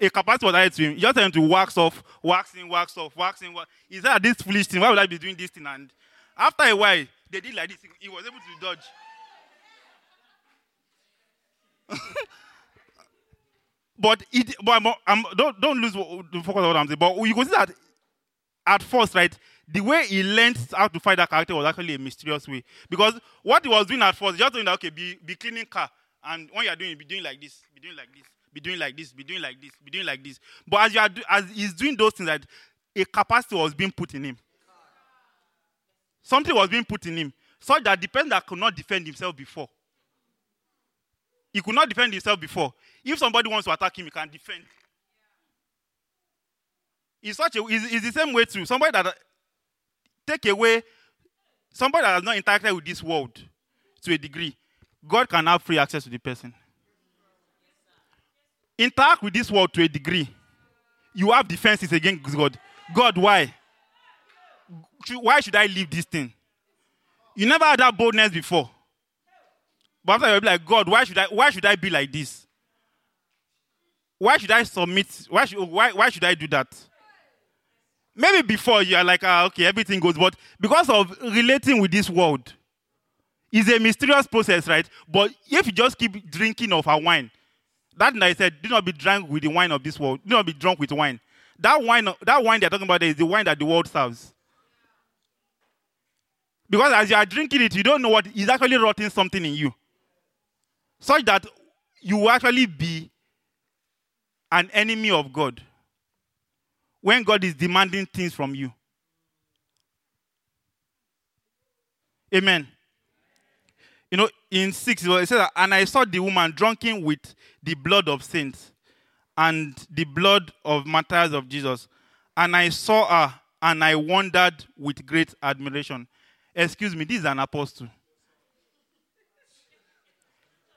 A capacity was added to him. He just had to wax off, wax in, wax off, wax in. Wax. He said, ah, this foolish thing, why would I be doing this thing? And after a while, they did like this. He was able to dodge. But it, but I'm, I'm, don't don't lose the focus on what I'm saying. But you can see that at first, right, the way he learned how to fight that character was actually a mysterious way. Because what he was doing at first, just doing that, okay, be, be cleaning car. And when you're doing it, be doing like this, be doing like this, be doing like this, be doing like this, be doing like this. But as you are do, as he's doing those things, that a capacity was being put in him. Something was being put in him. Such that the person that could not defend himself before. He could not defend himself before. If somebody wants to attack him, he can defend. It's such a it's, it's the same way too. Somebody that take away somebody that has not interacted with this world to a degree, God can have free access to the person. Interact with this world to a degree. You have defenses against God. God, why? Why should I leave this thing? You never had that boldness before. But after you'll be like, God, why should I why should I be like this? Why should I submit? Why should why, why should I do that? Maybe before you are like, ah, okay, everything goes, but because of relating with this world, it's a mysterious process, right? But if you just keep drinking of our wine, that night said, do not be drunk with the wine of this world. Do not be drunk with wine. That wine, that wine they're talking about is the wine that the world serves. Because as you are drinking it, you don't know what is actually rotting something in you. Such that you will actually be an enemy of God when God is demanding things from you. Amen. You know, in 6, it says, And I saw the woman drunken with the blood of saints and the blood of martyrs of Jesus. And I saw her and I wondered with great admiration. Excuse me, this is an apostle.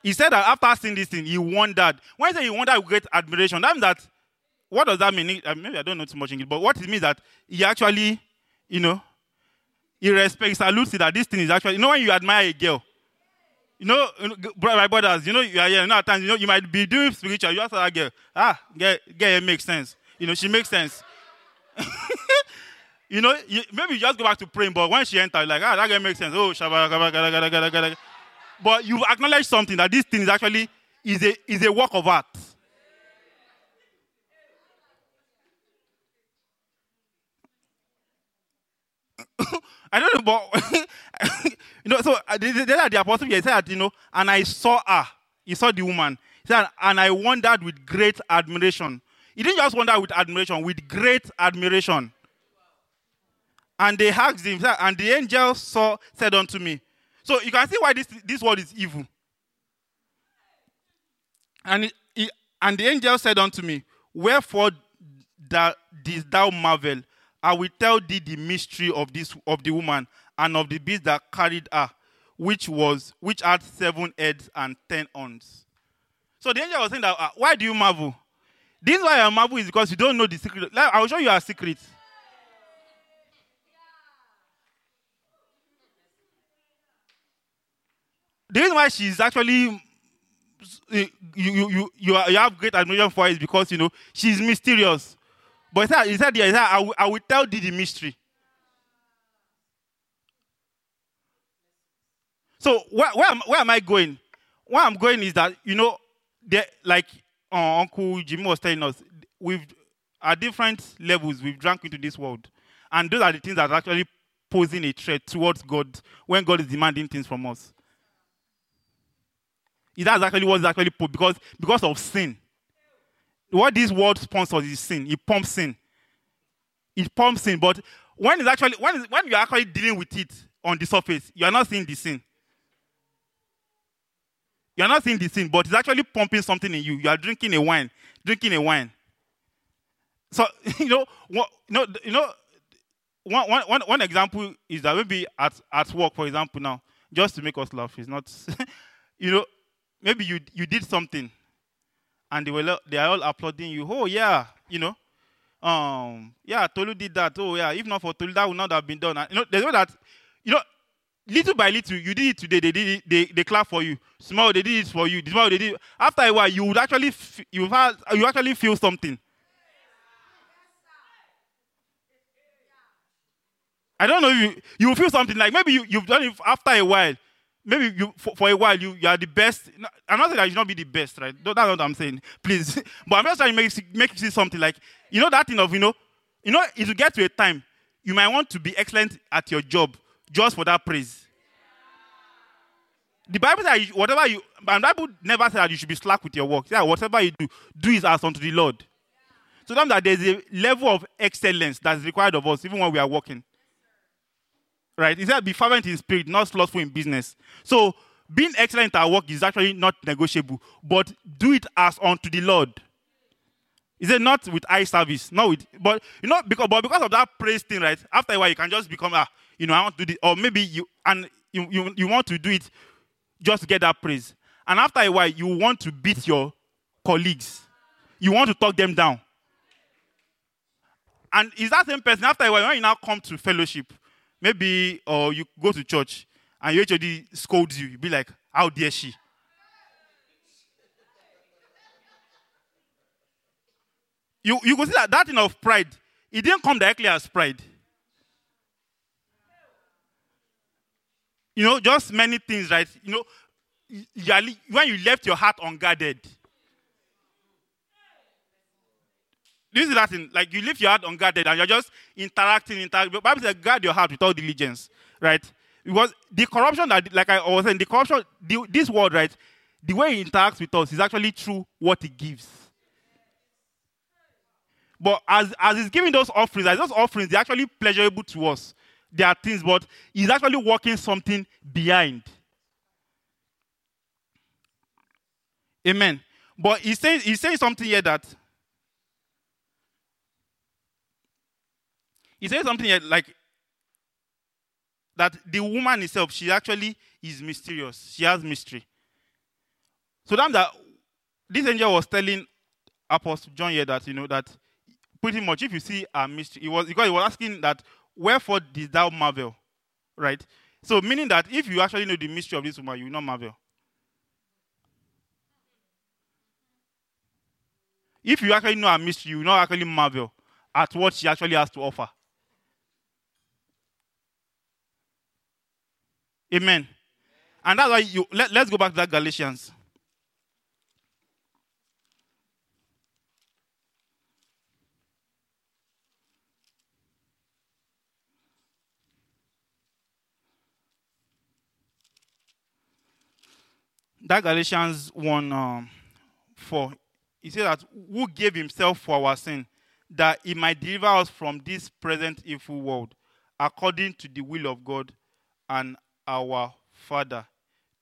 He said that after seeing this thing, he wondered. When he said he wondered with great admiration, that means that what does that mean? Uh, Maybe I don't know too much English, but what it means that he actually, you know, he respects, salutes that this thing is actually, you know, when you admire a girl, you know, my brothers, you know, you are here, you know, at times, you know, you might be doing spiritual, you ask that girl, ah, girl, girl, it makes sense. You know, she makes sense. you know, you, maybe you just go back to praying, but when she enters, like, ah, that girl makes sense. Oh, shabba. But you acknowledge something that this thing is actually is a is a work of art. I don't know, but you know, so uh, the, the, apostle here said you know, and I saw her. He saw the woman. He said, and I wondered with great admiration. He didn't just wonder with admiration, with great admiration. And they asked him, and the angel saw said unto me. So you can see why this this word is evil. And he, and the angel said unto me, Wherefore didst thou marvel? I will tell thee the mystery of this of the woman and of the beast that carried her, which was which had seven heads and ten horns. So the angel was saying that uh, why do you marvel? This is why I marvel is because you don't know the secret. Like, I will show you a secret. The reason why she's actually you, you, you, you, you have great admiration for her is because you know she's mysterious. But he said, he said, he said I, will, I will tell thee the mystery. So where, where, am, where am I going? Where I'm going is that you know, like uh, Uncle Jimmy was telling us, we've at different levels we've drank into this world, and those are the things that are actually posing a threat towards God when God is demanding things from us. That's actually what's actually put because because of sin. What this world sponsors is sin. It pumps sin. It pumps sin. But when it's actually when it's, when you're actually dealing with it on the surface, you are not seeing the sin. You are not seeing the sin, but it's actually pumping something in you. You are drinking a wine, drinking a wine. So you know, what, you know, you know, one, one, one, one example is that maybe at, at work, for example, now, just to make us laugh, is not, you know, maybe you you did something, and they were they are all applauding you. Oh yeah, you know, um, yeah, Tolu did that. Oh yeah, if not for Tolu, that would not have been done. And, you know, they know that, you know, little by little, you did it today. They did it. They, they clap for you. Small, they did it for you. Small, they did. It. After a while, you would actually f- you have you actually feel something. I don't know. You you feel something like maybe you, you've done it after a while. Maybe you for, for a while you, you are the best. I'm not saying that you should not be the best, right? That's not what I'm saying. Please. But I'm just trying to make, make you see something like you know that thing of you know, you know, it will get to a time you might want to be excellent at your job just for that praise. The Bible says you- whatever you, and Bible never said that you should be slack with your work. Yeah, whatever you do, do it as unto the Lord. So that there's a level of excellence that's required of us, even when we are working. Right? He said, be fervent in spirit, not slothful in business. So being excellent at work is actually not negotiable, but do it as unto the Lord. Is it not with eye service? Not with, but you know, because but because of that praise thing, right? After a while, you can just become, ah, you know, I want to do this, or maybe you and you, you you want to do it just to get that praise, and after a while, you want to beat your colleagues, you want to talk them down, and is that same person after a while when you now come to fellowship, maybe or you go to church and your HOD scolds you, you be like, how dare she? you, you see that that thing of pride, it didn't come directly as pride. You know, just many things, right? You know, when you left your heart unguarded. This is that thing, like you leave your heart unguarded and you're just interacting, interacting. But Bible says, guard your heart with all diligence, right? Because the corruption that, like I was saying, the corruption, the, this world, right? The way it interacts with us is actually through what it gives. But as, as he's giving those offerings, as those offerings, they're actually pleasurable to us. They are things, but he's actually working something behind. Amen. But he's saying, he's saying something here that he's saying something like that the woman herself, she actually is mysterious. She has mystery. So then that this angel was telling Apostle John here that you know that pretty much if you see a mystery, it was because he was asking that wherefore did thou marvel? Right? So meaning that if you actually know the mystery of this woman, you will not marvel. If you actually know a mystery, you will not actually marvel at what she actually has to offer. Amen. And that's why you let, let's go back to that Galatians. that Galatians 1 um, 4, he said that who gave himself for our sin, that he might deliver us from this present evil world, according to the will of God and our Father,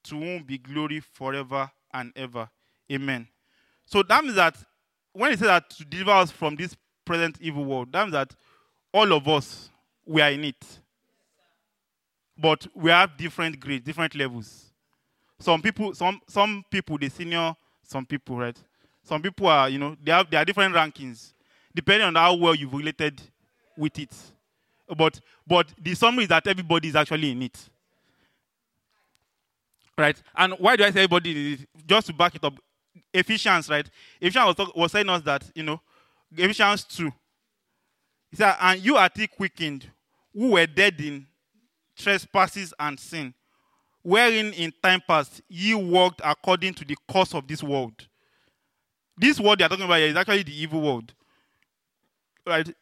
to whom be glory forever and ever. Amen. So that means that when he said that to deliver us from this present evil world, that means that all of us we are in it. But we have different grades, different levels some people some some people the senior some people right some people are you know they have they are different rankings depending on how well you've related with it but but the summary is that everybody is actually in it right and why do i say everybody in it? just to back it up ephesians right ephesians was, talk, was saying us that you know ephesians 2 he said and you are still quickened who were dead in trespasses and sin wherein in time past ye walked according to the course of this world. This world they are talking about here is actually the evil world. Right?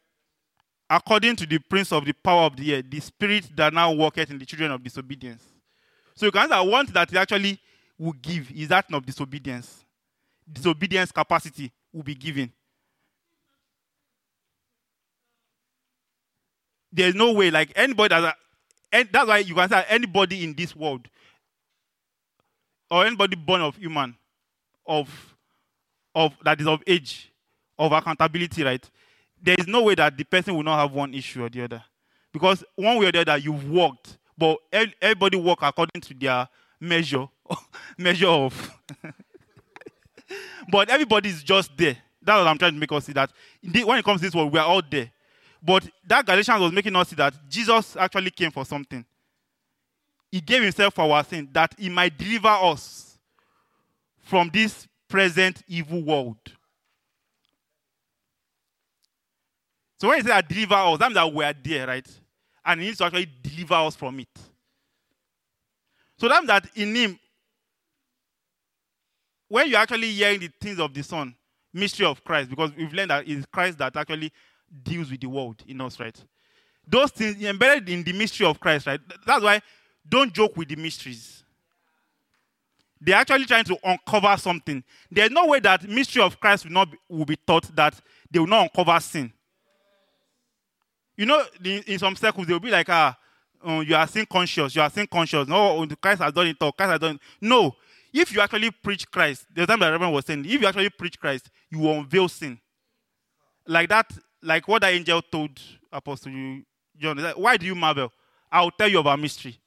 According to the prince of the power of the air, the spirit that now worketh in the children of disobedience. So you can answer one that it actually will give is that not disobedience. Disobedience capacity will be given. There's no way, like anybody that and that's why you can say anybody in this world or anybody born of human of of that is of age of accountability right there is no way that the person will not have one issue or the other because one way or the other you've worked but everybody work according to their measure measure of but everybody is just there that's what i'm trying to make us see that when it comes to this world we are all there but that Galatians was making us see that Jesus actually came for something. He gave himself for our sin that he might deliver us from this present evil world. So when he said deliver us, that means that we are there, right? And he needs to actually deliver us from it. So that that in him, when you're actually hearing the things of the Son, mystery of Christ, because we've learned that it's Christ that actually deals with the world in us, right? those things embedded in the mystery of Christ, right? That's why don't joke with the mysteries. They're actually trying to uncover something. There's no way that mystery of Christ will not be, will be taught that they will not uncover sin. You know, in, in some circles, they'll be like, ah, um, you are sin conscious, you are sin conscious. No, Christ has done it all. Christ has done it. No. If you actually preach Christ, the time that Reverend was saying, if you actually preach Christ, you will unveil sin. Like that, like what the angel told Apostle John. Like, Why do you marvel? I'll tell you about mystery.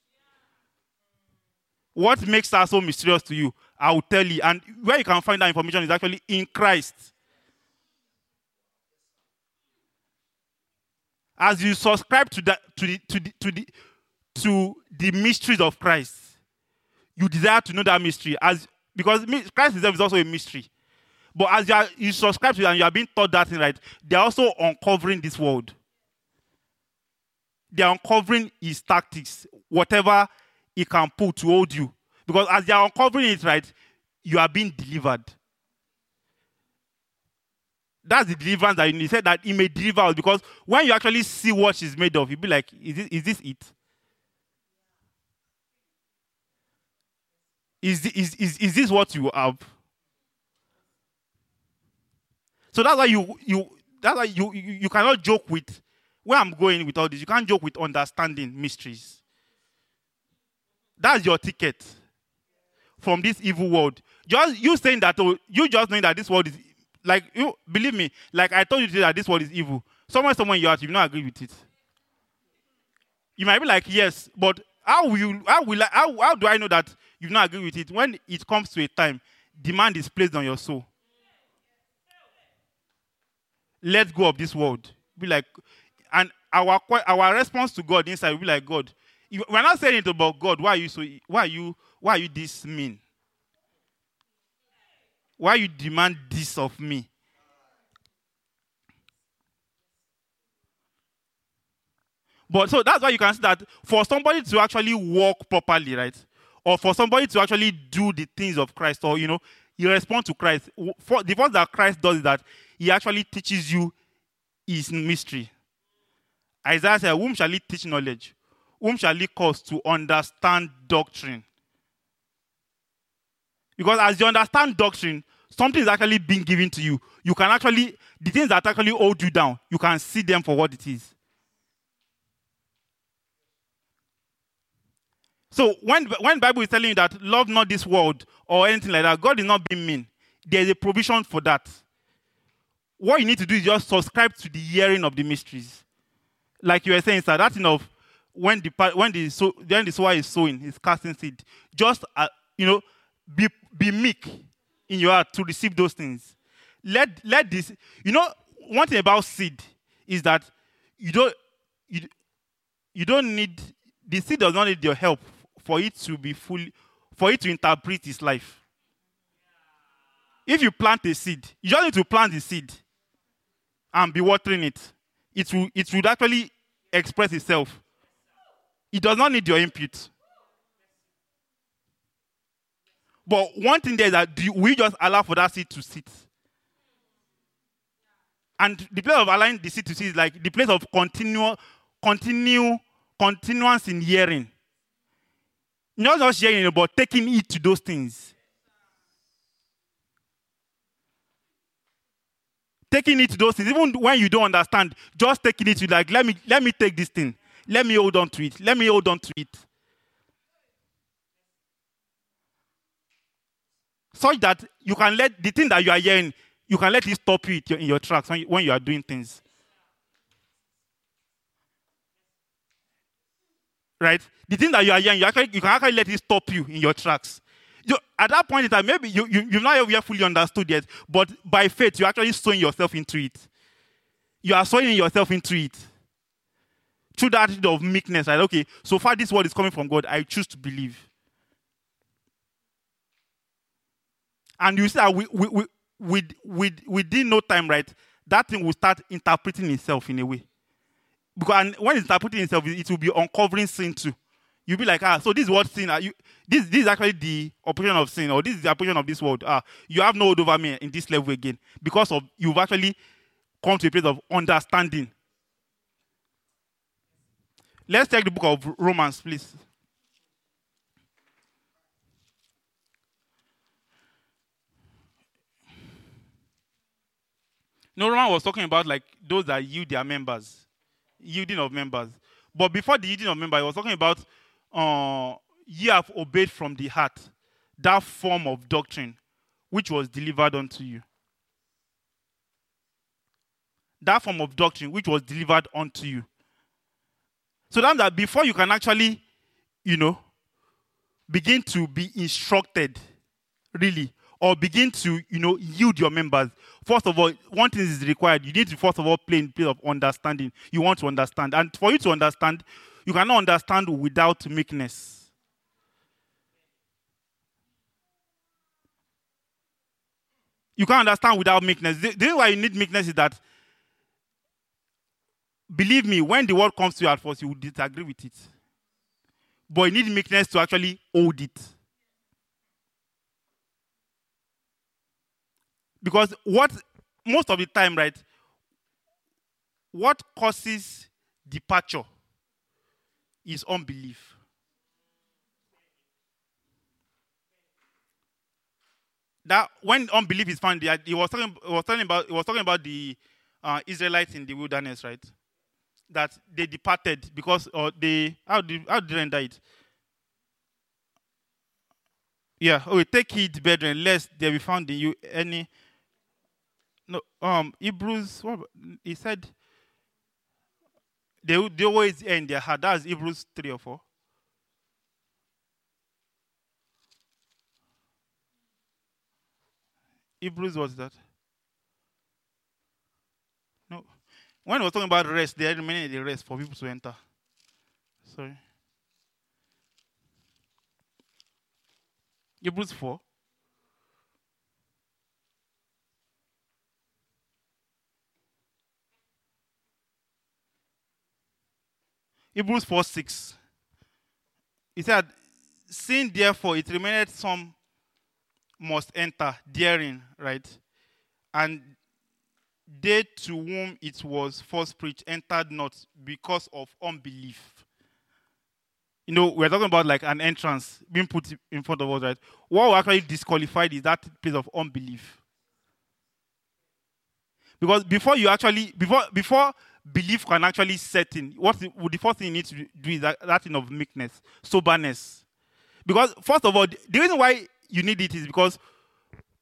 What makes that so mysterious to you? I will tell you. And where you can find that information is actually in Christ. As you subscribe to that to the to the to the to the mysteries of Christ, you desire to know that mystery. As because Christ himself is also a mystery. But as you, are, you subscribe to it and you are being taught that thing right, they are also uncovering this world. They are uncovering his tactics, whatever he can pull to hold you. Because as they are uncovering it right, you are being delivered. That's the deliverance that you need. He said that he may deliver us. Because when you actually see what she's made of, you'll be like, is this, is this it? Is, is, is, is this what you have? So that's why you you that's why you, you you cannot joke with where I'm going with all this. You can't joke with understanding mysteries. That's your ticket from this evil world. Just you saying that, oh, you just knowing that this world is like you believe me. Like I told you today that this world is evil. Somewhere, somewhere your heart, you not agree with it. You might be like, yes, but how will you, how will I, how, how do I know that you not agree with it when it comes to a time demand is placed on your soul? Let go of this world. Be like, and our our response to God inside will be like, God, we're not saying it about God. Why are you so? Why are you? Why are you this mean? Why you demand this of me? But so that's why you can see that for somebody to actually walk properly, right? Or for somebody to actually do the things of Christ, or you know, you respond to Christ. For the first that Christ does is that he actually teaches you his mystery. Isaiah said, Whom shall he teach knowledge? Whom shall he cause to understand doctrine? Because as you understand doctrine, something is actually being given to you. You can actually, the things that actually hold you down, you can see them for what it is. So when when Bible is telling you that love not this world or anything like that, God is not being mean. There is a provision for that. What you need to do is just subscribe to the hearing of the mysteries. Like you were saying, sir, that thing of when the when the so when the sower is sowing, is casting seed. Just uh, you know, be be meek in your heart to receive those things. Let let this. You know, one thing about seed is that you don't you, you don't need the seed does not need your help for it to be fully for it to interpret its life. If you plant a seed, you just need to plant the seed and be watering it. It will it would actually express itself. It does not need your input. But one thing there is that we just allow for that seat to sit. And the place of allowing the seat to sit is like the place of continual, continue, continuance in hearing. Not just hearing, but taking it to those things. Taking it to those things, even when you don't understand, just taking it to like, let me let me take this thing. Let me hold on to it. Let me hold on to it. Such that you can let the thing that you are hearing, you can let it stop you in your- tracks when you, are doing things. right? The thing that you are hearing, you, actually, you can actually let it stop you in your tracks. You, at that point in time, maybe you, you, you've not yet fully understood yet, but by faith, you're actually sowing yourself into it. You are sowing yourself into it. Through that attitude of meekness, like, okay, so far this word is coming from God, I choose to believe. And you see that we, we, we, with, with, within no time, right, that thing will start interpreting itself in a way because when it's interpreting itself, it will be uncovering sin too. You'll be like, ah, so this is what sin are you this this is actually the operation of sin, or this is the operation of this world. Ah, you have no hold over me in this level again. Because of you've actually come to a place of understanding. Let's take the book of Romans, please. No, Roman was talking about like those that yield their members, yielding of members. But before the yielding of members, he was talking about uh, ye have obeyed from the heart that form of doctrine which was delivered unto you. That form of doctrine which was delivered unto you. So that, that before you can actually, you know, begin to be instructed, really, or begin to, you know, yield your members. First of all, one thing is required. You need to first of all play in place of understanding. You want to understand. And for you to understand, you cannot understand without meekness. You can't understand without meekness. The, reason why you need meekness is that, believe me, when the word comes to you at first, you will disagree with it. But you need meekness to actually hold it. Because what, most of the time, right, what causes departure is unbelief. That when unbelief is found, he was talking, he was talking about, he was talking about the uh, Israelites in the wilderness, right? That they departed because, or they, how did, how did they it? Yeah, oh, take heed, brethren, lest there be found in you any. No, um, Hebrews, what, he said, they, they always end their heart. That's Hebrews 3 or 4. Hebrews was that? No. When was talking about rest, they are many the rest for people to enter. Sorry. Hebrews 4. Hebrews 4 6. He said, Seeing therefore it remained some must enter therein, right? And they to whom it was first preached entered not because of unbelief. You know, we're talking about like an entrance being put in front of us, right? What will actually disqualified is that place of unbelief. Because before you actually, before before belief can actually set in, what the, first thing you need to do is that, that thing of meekness, soberness. Because first of all, the reason why you need it is because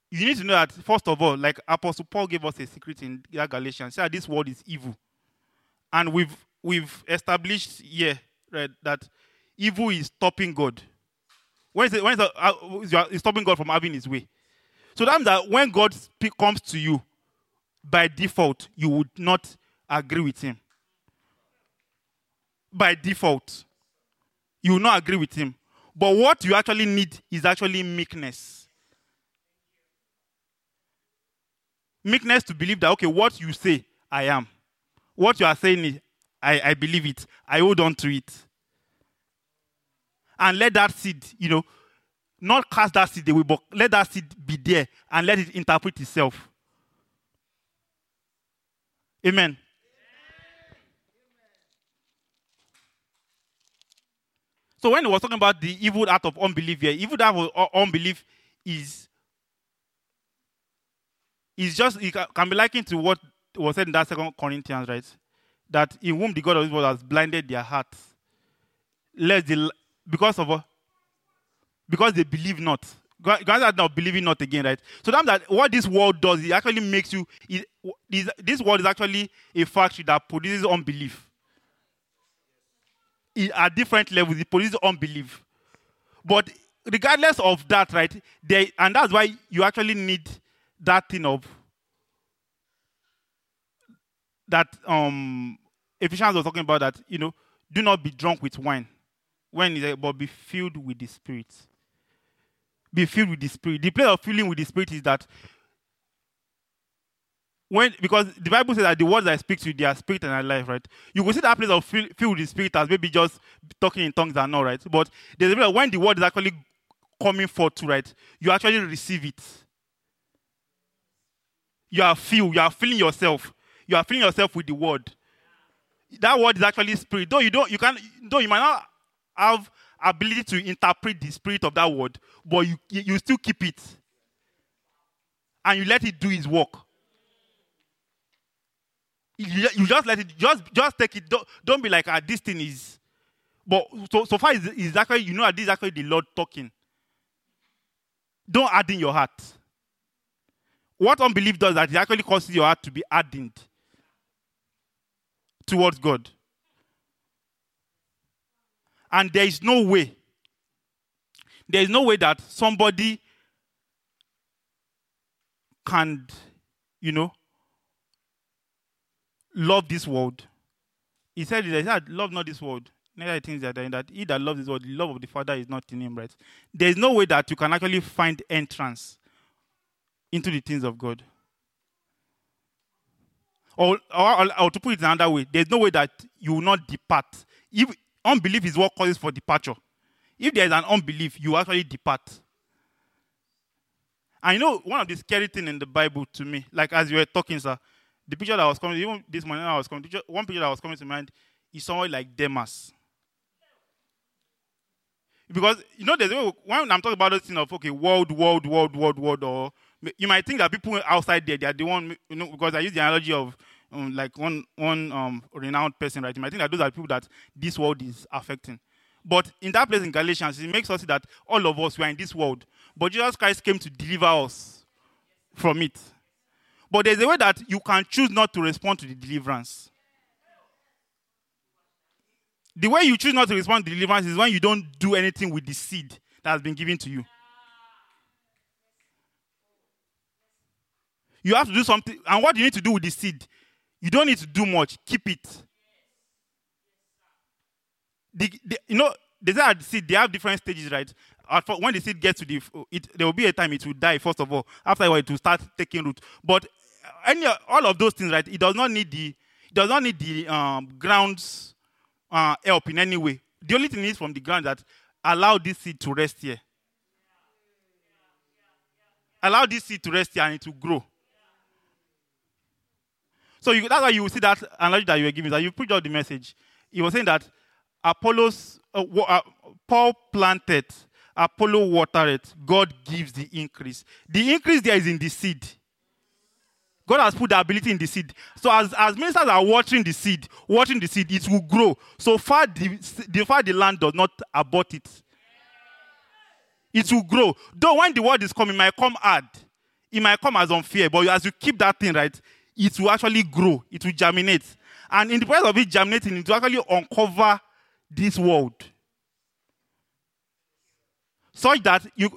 you need to know that first of all, like Apostle Paul gave us a secret in Galatians, this world is evil, and we've we've established here right that evil is stopping God. When is it, when is, it, uh, is stopping God from having His way? So that means that when God speak, comes to you, by default, you would not agree with Him. By default, you will not agree with Him. But what you actually need is actually meekness. Meekness to believe that, okay, what you say, I am. What you are saying I, I believe it. I hold on to it. And let that seed, you know, not cast that seed away, but let that seed be there and let it interpret itself. Amen. So when he was talking about the evil act of unbelief here, evil act of unbelief is is just it can be likened to what was said in that second Corinthians, right? That in whom the God of this world has blinded their hearts, lest they, because of because they believe not. God are not believing not again, right? So that, that what this world does, it actually makes you. It, this world is actually a factory that produces unbelief at different levels, it produces unbelief. But regardless of that, right, they, and that's why you actually need that thing of that um Ephesians was talking about that, you know, do not be drunk with wine. When is it, but be filled with the spirit. Be filled with the spirit. The place of filling with the spirit is that when because the Bible says that the words I speak to you, they are spirit and are life, right? You will see that place of filled with the spirit as maybe just talking in tongues and all, right? But there's a when the word is actually coming forth to right, you actually receive it. You are filled, you are filling yourself. You are filling yourself with the word. that word is actually spirit. Though you don't, you can, though you might not have ability to interpret the spirit of that word, but you you still keep it, and you let it do its work. You, just let it, just just take it. Don't, don't be like, ah, this thing is. But so so far is actually you know that this is actually the Lord talking. Don't harden your heart. What unbelief does that it actually causes your heart to be hardened towards God. And there is no way, there is no way that somebody can, you know, love this world. He said, he said, love not this world. Neither the things that are in that he that loves this world, the love of the Father is not in him, right? There is no way that you can actually find entrance into the things of God. Or, or, or- or to put it another way, there's no way that you will not depart. If unbelief is what causes for departure, if there is an unbelief, you actually depart. I know, one of the scary things in the Bible to me, like as you were talking, sir, the picture that was coming, even this morning I was coming, one picture that was coming to mind is someone like Demas. Because you know, there's when I'm talking about this thing of okay, world, world, world, world, world, or you might think that people outside there they are the one, you know, because I use the analogy of um, like one one um, renowned person, right? You might think that those are people that this world is affecting. But in that place in Galatians, it makes us see that all of us we are in this world, but Jesus Christ came to deliver us from it. But there's a way that you can choose not to respond to the deliverance. The way you choose not to respond to deliverance is when you don't do anything with the seed that has been given to you. You have to do something. And what you need to do with the seed, you don't need to do much. Keep it. The, the, you know, they say the seed, they have different stages, right? When the seed gets to the, it, there will be a time it will die, first of all. After a while, it will start taking root. But any, all of those things, right? It does not need the, it does not need the um, ground's uh, help in any way. The only thing is from the ground that allow this seed to rest here. Allow this seed to rest here and it will grow. So you, that's why you see that analogy that you were giving. That you preached out the message. He was saying that Apollos, uh, uh, Paul planted, Apollo watered. God gives the increase. The increase there is in the seed. God has put the ability in the seed. So as, as ministers are watering the seed, watering the seed, it will grow. So far the, the far the land does not abort it. It will grow. Though when the word is coming, it might come hard. It might come as unfair. But as you keep that thing right, it will actually grow. It will germinate. And in the process of it germinating, it will actually uncover this world. Such that you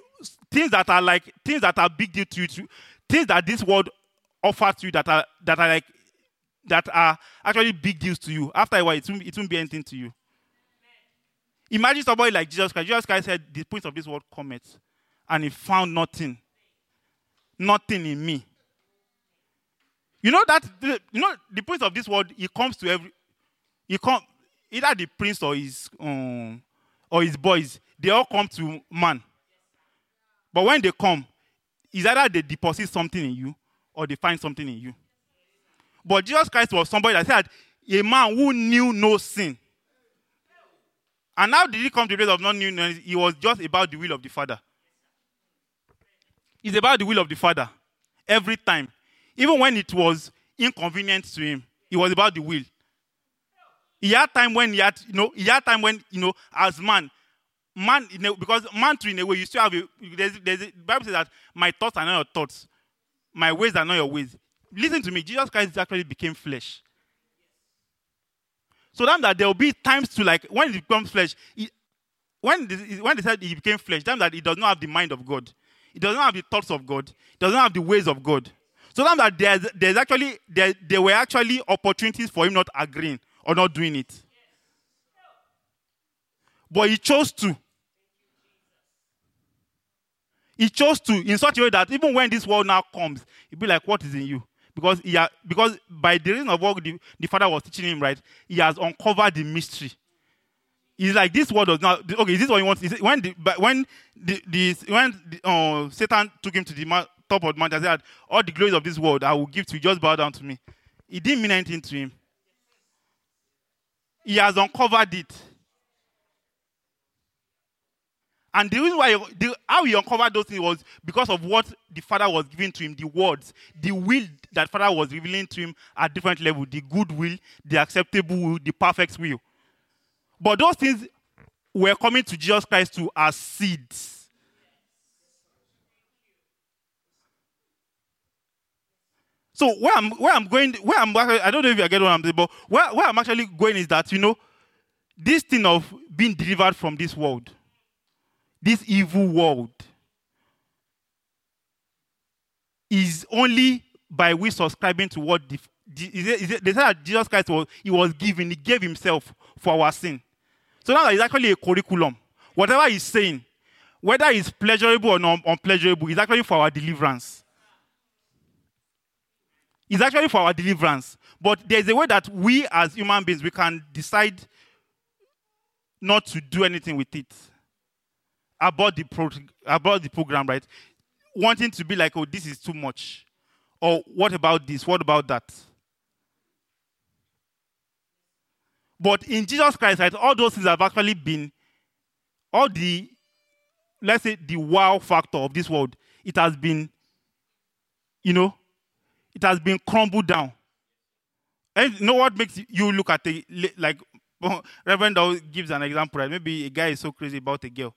things that are like things that are big deal to you, things that this world offers to you that are that are like that are actually big deals to you. After a while, it won't, it won't be anything to you. Imagine somebody like Jesus Christ. Jesus Christ said, The prince of this world cometh, and he found nothing. Nothing in me. You know that the, you know the prince of this world, he comes to every he come either the prince or his um, or his boys, they all come to man. But when they come, is either they deposit something in you or they find something in you. But Jesus Christ was somebody that said, a man who knew no sin. And how did he come to the place of not knowing no? He was just about the will of the Father. It's about the will of the Father every time. Even when it was inconvenient to him, it was about the will. He had time when he had, you know, he had time when, you know, as man, man, because man too, in a way, you still have a, there's, there's a, the Bible says that my thoughts are not your thoughts, my ways are not your ways. Listen to me, Jesus Christ actually became flesh. So that, that there will be times to like when it becomes flesh, he, when the, when they said he became flesh, that that he does not have the mind of God, he does not have the thoughts of God, he does not have the ways of God. So that, that there's, there's actually there, there were actually opportunities for him not agreeing or not doing it. But he chose to. He chose to in such a way that even when this world now comes, he'll be like, What is in you? Because he ha- because by the reason of what the, the father was teaching him, right, he has uncovered the mystery. He's like, this world does not. Okay, is this what he wants? Is it, when the when the, the when the, uh, Satan took him to the ma- top of the mountain, said, "All the glories of this world I will give to you. Just bow down to me." It didn't mean anything to him. he has uncovered it. And the reason why he- the, how he uncovered those things was because of what the Father was giving to him, the words, the will that Father was revealing to him at different levels, the good will, the acceptable will, the perfect will. But those things were coming to Jesus Christ to as seeds. So where I'm where I'm going, where I'm I don't know if you get what I'm saying, but where, where I'm actually going is that you know, this thing of being delivered from this world, this evil world, is only by we subscribing to what the, is is they said that Jesus Christ was he was giving, he gave himself for our sin. So now it's actually a curriculum. Whatever he's saying, whether it's pleasurable or non unpleasurable, is actually for our deliverance. It's actually for our deliverance. But there's a way that we as human beings we can decide not to do anything with it. About the pro- about the program, right? Wanting to be like, oh, this is too much. Or what about this? What about that? But in Jesus Christ, right, all those things have actually been, all the, let's say, the wow factor of this world, it has been, you know, it has been crumbled down. And you know what makes you look at it like Reverend gives an example, right? Maybe a guy is so crazy about a girl.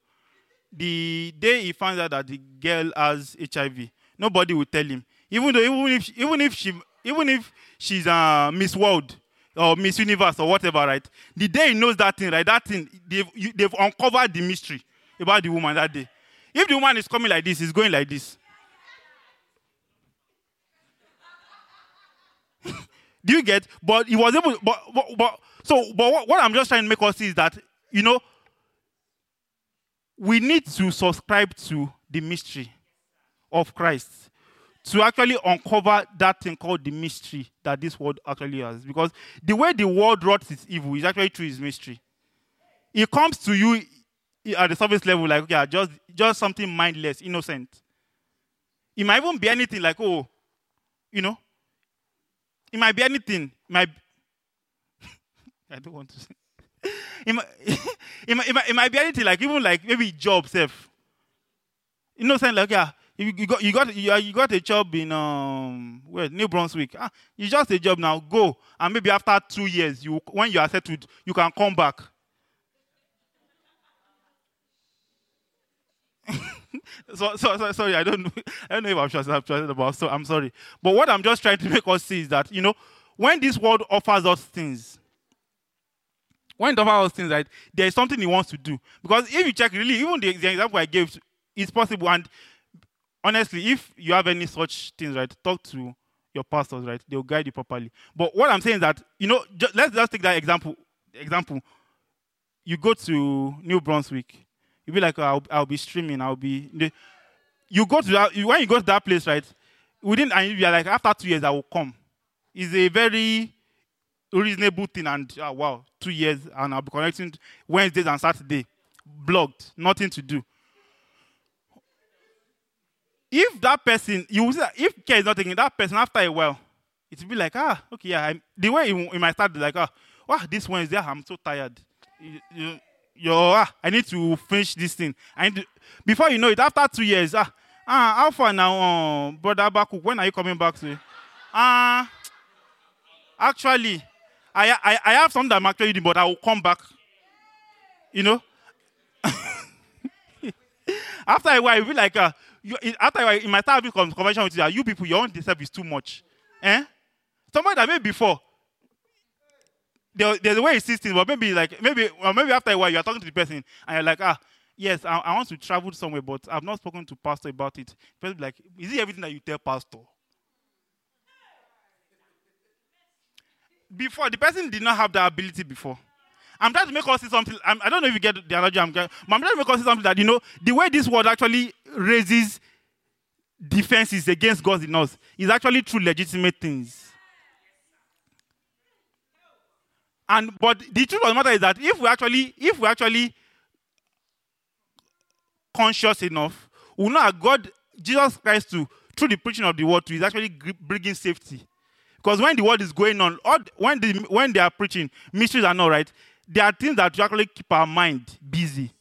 The day he finds out that the girl has HIV, nobody will tell him. Even though, even if, even if she, even if she's uh, Miss World or Miss Universe or whatever, right? The day he knows that thing, right? That thing, they've, they've uncovered the mystery about the woman that day. If the woman is coming like this, he's going like this. Do you get? But he was able. But, but, but so, but what, what I'm just trying to make us see is that you know we need to subscribe to the mystery of Christ to actually uncover that thing called the mystery that this world actually has. Because the way the world rots its evil is actually through its mystery. It comes to you at the surface level, like yeah, just just something mindless, innocent. It might even be anything like, oh, you know, it might be anything. It might I don't want to say. Might, it, might, it might be anything like even like maybe job self. You know, saying like yeah, you, you got you got you, you got a job in um where New Brunswick. Ah, it's just a job now. Go and maybe after two years, you when you are settled, you can come back. so, so, so sorry, I don't know. I don't know if I'm sure about. So I'm sorry. But what I'm just trying to make us see is that you know when this world offers us things, when offers us things, right, there is something he wants to do. Because if you check, really, even the, the example I gave, it's possible. And honestly, if you have any such things, right, talk to your pastors, right? They'll guide you properly. But what I'm saying is that you know, ju- let's just take that example. Example, you go to New Brunswick, you'll be like, oh, I'll, I'll be streaming, I'll be. You go to that when you go to that place, right? Within and you're like, after two years, I will come. It's a very reasonable thing, and ah, wow, two years, and I'll be connecting Wednesdays and Saturday, blocked, nothing to do. If that person, you see if care is not taking that person after a while, it will be like, ah, okay, yeah. I, the way it, it might start, like, ah, wow, this Wednesday, I'm so tired. You, you, you're, ah, I need to finish this thing. To, before you know it, after two years, ah, ah, how far now, uh, brother Baku? When are you coming back to? Ah, actually, I, I, I have something that I'm actually doing, but I will come back. You know? after a while, you be like, uh, you, it- after a while, it might start having conversation with you. You people, your own self is too much. Eh? Somebody that maybe before, there, there's a way sees things, but maybe like maybe or maybe after a while you are talking to the person and you're like, ah, yes, I, I want to travel somewhere, but I've not spoken to pastor about it. Person like, is it everything that you tell pastor? Before the person did not have that ability before. I'm trying to make us see something. I'm, I don't know if you get the analogy I'm but I'm trying to make us see something that you know the way this word actually raises defenses against God in us is actually through legitimate things. And but the truth of the matter is that if we actually, if we actually conscious enough, we know that God, Jesus Christ, to through the preaching of the word, to is actually bringing safety. Because when the word is going on, all, when, the, when they are preaching, mysteries are not right. There are things that actually keep our mind busy.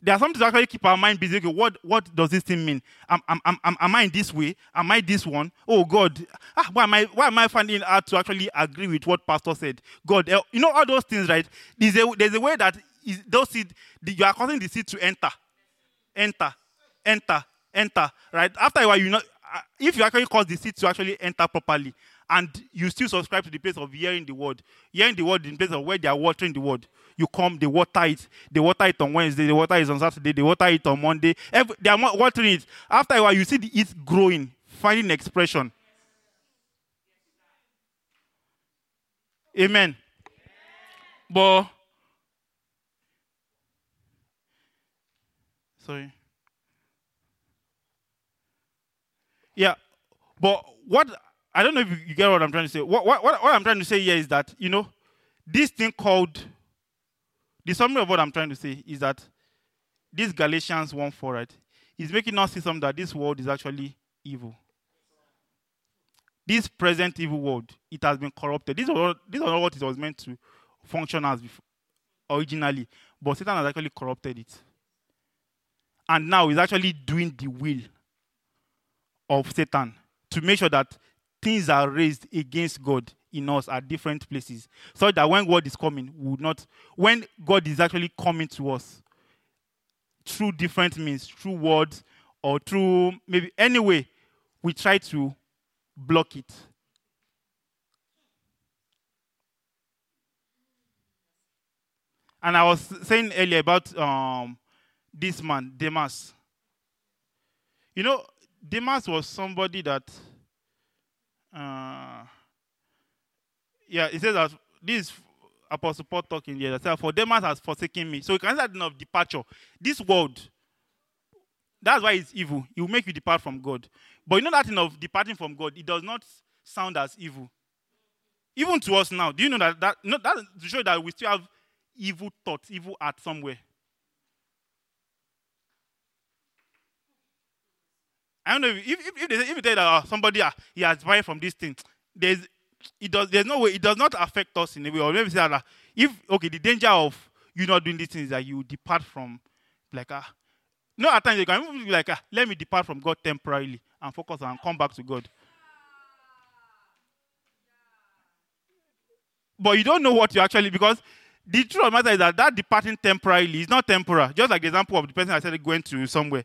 There are something to actually keep our mind busy. Okay, what, what does this thing mean? Am, am, am, am, I in this way? Am I this one? Oh God, ah, why, am I, why am I finding hard to actually agree with what Pastor said? God, eh, you know all those things, right? There's a, there's a way that is, those seed, you are causing the seed to enter, enter, enter, enter, right? After a while, you know, if you actually cause the seed to actually enter properly, and you still subscribe to the place of hearing the word, hearing the word in place of where they are watering the word, you come, they water it, they water it on Wednesday, they water it on Saturday, they water it on Monday. Every, they are watering it. After a while, you see the it growing, finding expression. Amen. But sorry. Yeah, but what I don't know if you, get what I'm trying to say. What, what, what, I'm trying to say here is that you know this thing called the summary of what I'm trying to say is that this Galatians 1 4, right, is making us see something that this world is actually evil. This present evil world, it has been corrupted. This is not, this is not what it was meant to function as before, originally, but Satan has actually corrupted it. And now he's actually doing the will of Satan to make sure that things are raised against God in us at different places. So that when God is coming, we would not, when God is actually coming to us through different means, through words, or through maybe any way, we try to block it. And I was saying earlier about um, this man, Demas. You know, Demas was somebody that, uh, yeah, he says that this Apostle Paul talking here, that for Demas has forsaken me. So you can that of departure. This world, that's why it's evil. It will make you depart from God. But you know that thing of departing from God, it does not sound as evil. Even to us now, do you know that that, no, that to show that we still have evil thoughts, evil art somewhere. I don't know if if, if, they, if tell that uh, somebody uh, he has buy from this thing, there's it does there's no way it does not affect us in a way. Or maybe say that uh, if okay, the danger of you not doing these things is that you depart from like ah. no, at times you can be like ah, let me depart from God temporarily and focus and come back to God. But you don't know what you actually because the truth of the matter is that that departing temporarily is not temporal. Just like the example of the person I said going to somewhere.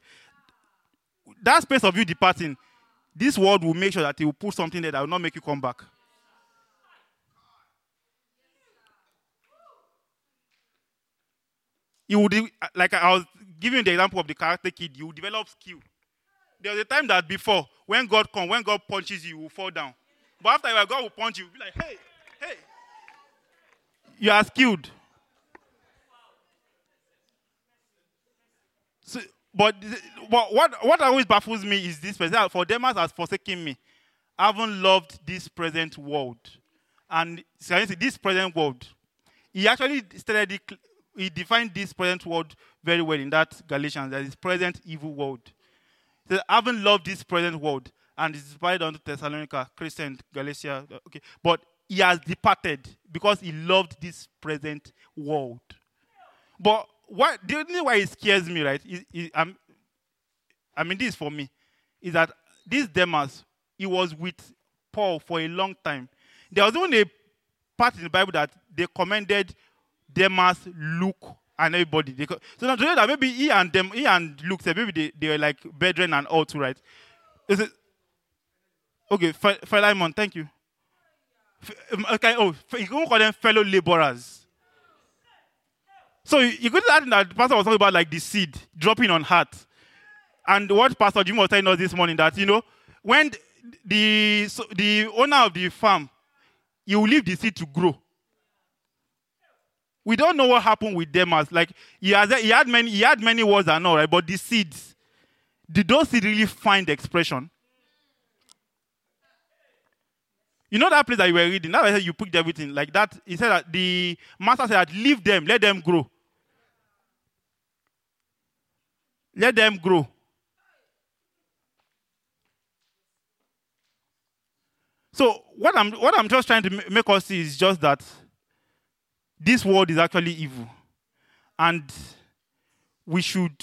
That space of you departing, this world will make sure that it will put something there that will not make you come back. You would, like I was giving the example of the Karate Kid, you develop skill. There was a time that before, when God comes, when God punches you, you will fall down. But after God will punch you, be like, hey, hey. You are skilled. So, but, but what, what always baffles me is this person. For Demas has forsaken me, I haven't loved this present world. And this present world, he actually started, he defined this present world very well in that Galatians, that is present evil world. He I haven't loved this present world. And it's divided onto Thessalonica, Crescens, Galatia. Okay. But he has departed because he loved this present world. But what the only why it scares me, right? Is, is, I mean, this for me is that this Demas, he was with Paul for a long time. There was even a part in the Bible that they commended Demas, Luke, and everybody. They, co- so now today that maybe he and them, he and Luke said maybe they, they were like brethren and all too, right? Is it okay? Phi- Philemon, thank you. Okay, oh, you can call them fellow laborers. So you, you could add that the pastor was talking about like the seed dropping on heart. And what Pastor Jim was telling us this morning that you know when the so the owner of the farm, he will leave the seed to grow. We don't know what happened with Demas Like he has he had many he had many words and all right, but the seeds, did those seeds really find expression? You know that place that you were reading? That I said you picked everything like that. He said that the master said that leave them, let them grow. Let them grow. So what I'm what I'm just trying to make us see is just that this world is actually evil, and we should.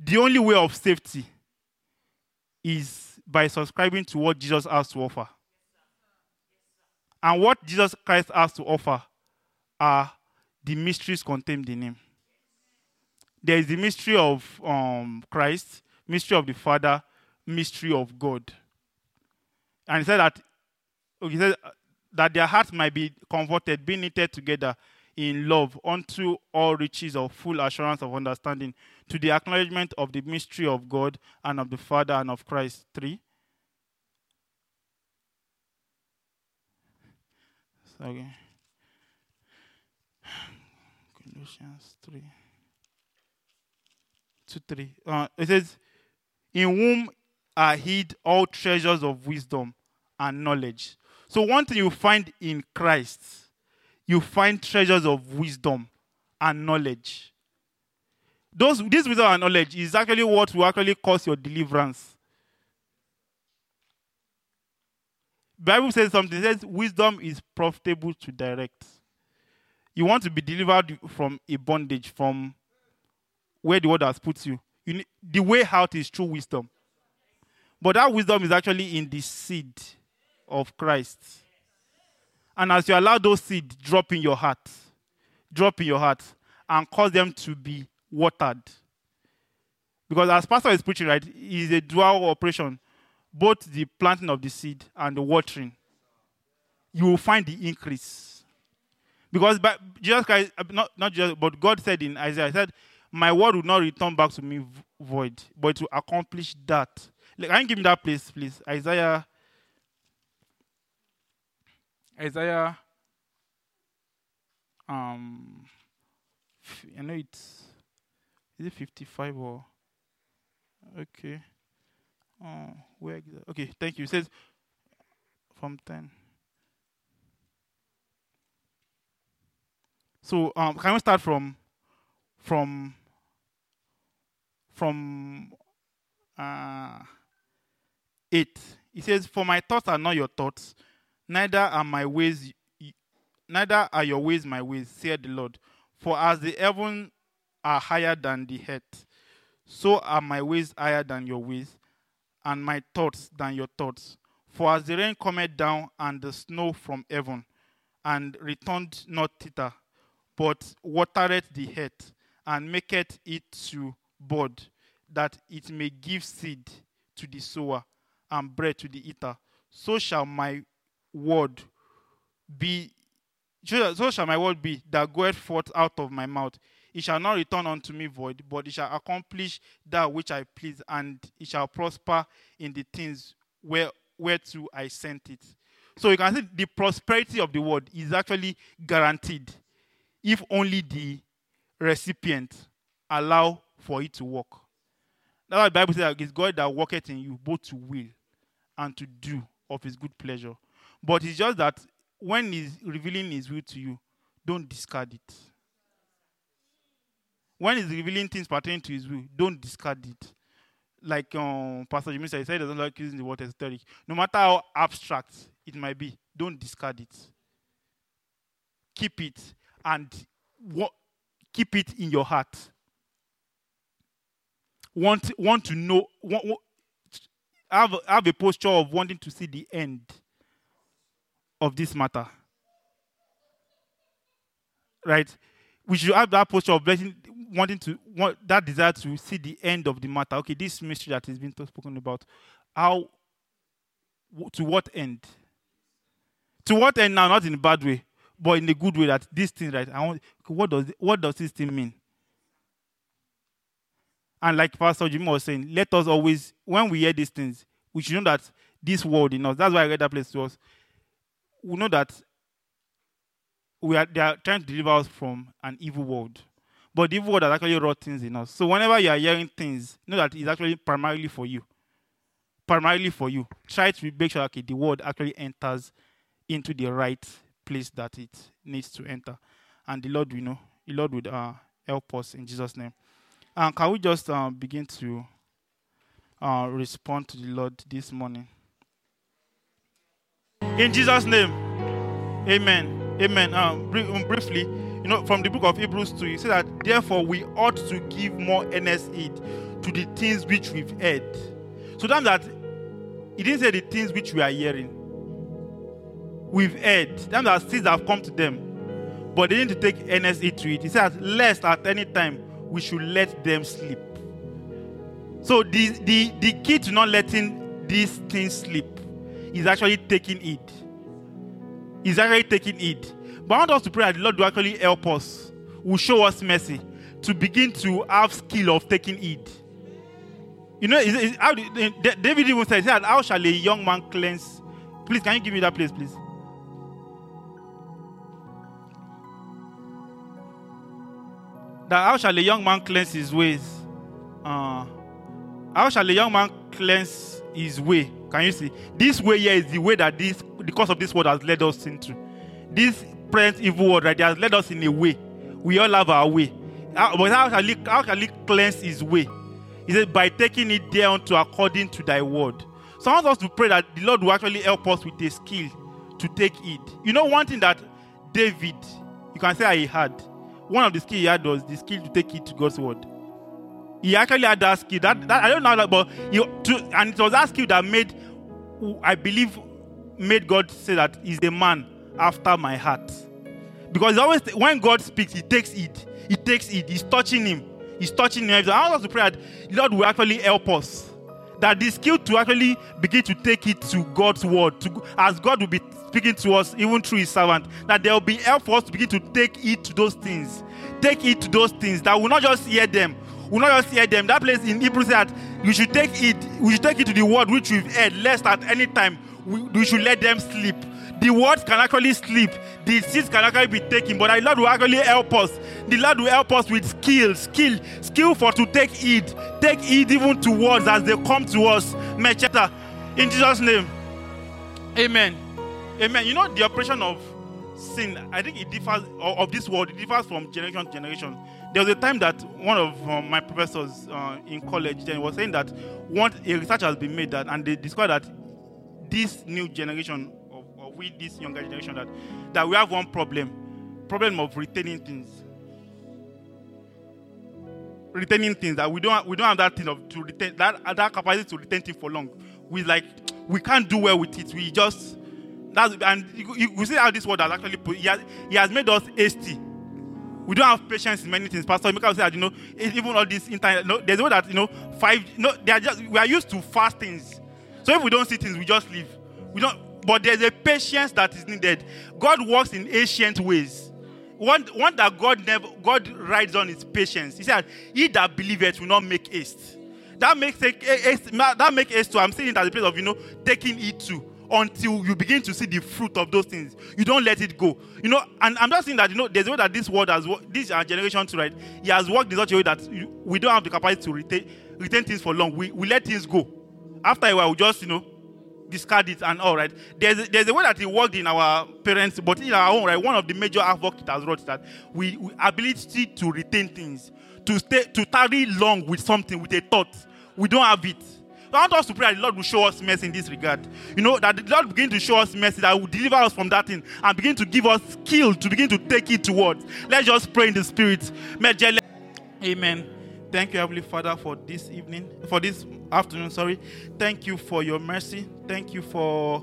The only way of safety is by subscribing to what Jesus has to offer. And what Jesus Christ has to offer are the mysteries contained in Him. There is the mystery of um, Christ, mystery of the Father, mystery of God. And he said that he said that their hearts might be converted, being knitted together in love unto all riches of full assurance of understanding, to the acknowledgement of the mystery of God and of the Father and of Christ. Three. Okay. Colossians 3. 2 3. Uh, it says, In whom are hid all treasures of wisdom and knowledge. So, one thing you find in Christ, you find treasures of wisdom and knowledge. Those, this wisdom and knowledge is actually what will actually cause your deliverance. Bible says something. It says wisdom is profitable to direct. You want to be delivered from a bondage, from where the world has put you. you need, the way out is true wisdom. But that wisdom is actually in the seed of Christ. And as you allow those seeds drop in your heart, drop in your heart, and cause them to be watered. Because as pastor is preaching, right, it's a dual operation both the planting of the seed and the watering, you will find the increase. Because by, Jesus Christ, uh, not, not just, but God said in Isaiah, He said, My word will not return back to me void, but to accomplish that. Like, can you give me that place, please? Isaiah. Isaiah. Um, I know it's. Is it 55 or. Okay. Oh, where? Okay, thank you. It says from 10. So, um, can we start from from from uh, 8? It says, "For my thoughts are not your thoughts, neither are my ways, neither are your ways my ways," said the Lord. For as the heaven are higher than the earth, so are my ways higher than your ways, and my thoughts than your thoughts. For as the rain cometh down and the snow from heaven, and returned not thither, but watereth the earth, and maketh it to bud, that it may give seed to the sower and bread to the eater, so shall my word be so shall my word be that goeth forth out of my mouth. It shall not return unto me void, but it shall accomplish that which I please, and it shall prosper in the things where whereto I sent it. So you can see the prosperity of the word is actually guaranteed if only the recipient allow for it to work. That's why the Bible says it's God that worketh in you both to will and to do of his good pleasure. But it's just that when he's revealing his will to you, don't discard it. When he's revealing things pertaining to his will, don't discard it. Like um, Pastor Jimmy said, he said doesn't like using the word esoteric. No matter how abstract it might be, don't discard it. Keep it and keep it in your heart. Want, want to know, want, want- have, have a posture of wanting to see the end of this matter. Right? We should have that posture of blessing, wanting to want that desire to see the end of the matter. Okay, this mystery that has been spoken about, how to what end? To what end now? Not in a bad way, but in a good way. That this thing, right? I want. What does what does this thing mean? And like Pastor Jimmy was saying, let us always, when we hear these things, we should know that this world in us. That's why I read that place to us. We know that we are they are trying to deliver us from an evil world. But the evil world has actually wrought things in us. So whenever you are hearing things, know that it's actually primarily for you. Primarily for you. Try to make sure okay, the word actually enters into the right place that it needs to enter. And the Lord, we know, the Lord would uh, help us in Jesus' name. And can we just uh, begin to uh, respond to the Lord this morning? In Jesus' name. Amen. Amen. Um, um, briefly, you know, from the book of Hebrews 2, he said that therefore we ought to give more earnest heed to the things which we've heard. So that that he didn't say the things which we are hearing. We've heard. Them that things have come to them. But they to take earnest heed to it. He says, lest at any time we should let them sleep. So the, the, the key to not letting these things sleep is actually taking it. Is actually taking it. But I want us to pray that the Lord will actually help us, will show us mercy to begin to have skill of taking it. You know, is, is, how David even said, How shall a young man cleanse? Please, can you give me that place, please? That how shall a young man cleanse his ways? Uh, how shall a young man cleanse his way? Can you see? This way here is the way that this, because of this world has led us into. This present evil world, right, has led us in a way. We all have our way. How- But how shall he, how shall he cleanse his way? He said, by taking it down to according to thy word. So I want us to pray that the Lord will actually help us with a skill to take it. You know, one thing that David, you can say he had, one of the skill he had was the skill to take it to God's word. He actually had that skill. That, that I don't know, but he, to, and it was that skill that made, I believe, made God say that he's a man after my heart. Because always when God speaks, He takes it. He takes it. He's touching him. He's touching him. I want us to pray that Lord will actually help us. That the skill to actually begin to take it to God's word, to, as God will be speaking to us, even through His servant, that there will be help for us to begin to take it to those things. Take it to those things. That will not just hear them. Will not just hear them. That place in Hebrew said that you should take it. We should take it to the word which we've heard, lest at any time we, we should let them sleep the words can actually sleep, the seeds can actually be taken, but the Lord will actually help us. The Lord will help us with skill, skill, skill for to take heed, take heed even to words as they come to us. Mecheta, in Jesus' name, Amen, Amen. You know the operation of sin. I think it differs of this world. It differs from generation to generation. There was a time that one of um, my professors uh, in college then was saying that one a research has been made that, and they discovered that this new generation we this younger generation that that we have one problem problem of retaining things retaining things that we don't we don't have that thing of to retain that that capacity to retain things for long we like we can't do well with it we just that's and you, you, see how this world has actually put he has, he has made us hasty we don't have patience in many things. Pastor Emeka said, that, you know, even all this internet, no, there's no that, you know, five, no, they are just, we are used to fast things. So if we don't see things, we just leave. We don't, but there's a patience that is needed. God works in ancient ways. One, one that God never, God rides on is patience. He said, he that believeth will not make haste. That makes, haste, that makes haste to, I'm saying that the place of, you know, taking it to until you begin to see the fruit of those things. You don't let it go. You know, and I'm just saying that, you know, there's a way that this world has, this our generation to right, he has worked in such a way that we don't have the capacity to retain, retain things for long. We, we let things go. After a while, we just, you know, discard it and all right. There's there's a way that it worked in our parents, but in our own right, one of the major havoc it has wrought is that we, we ability to retain things, to stay to tarry long with something, with a thought. We don't have it. I want us to pray that the Lord will show us mercy in this regard. You know, that the Lord begin to show us mercy, that will deliver us from that thing and begin to give us skill to begin to take it towards. Let's just pray in the spirit. Amen. Thank you, Heavenly Father, for this evening, for this afternoon. Sorry. Thank you for your mercy. Thank you for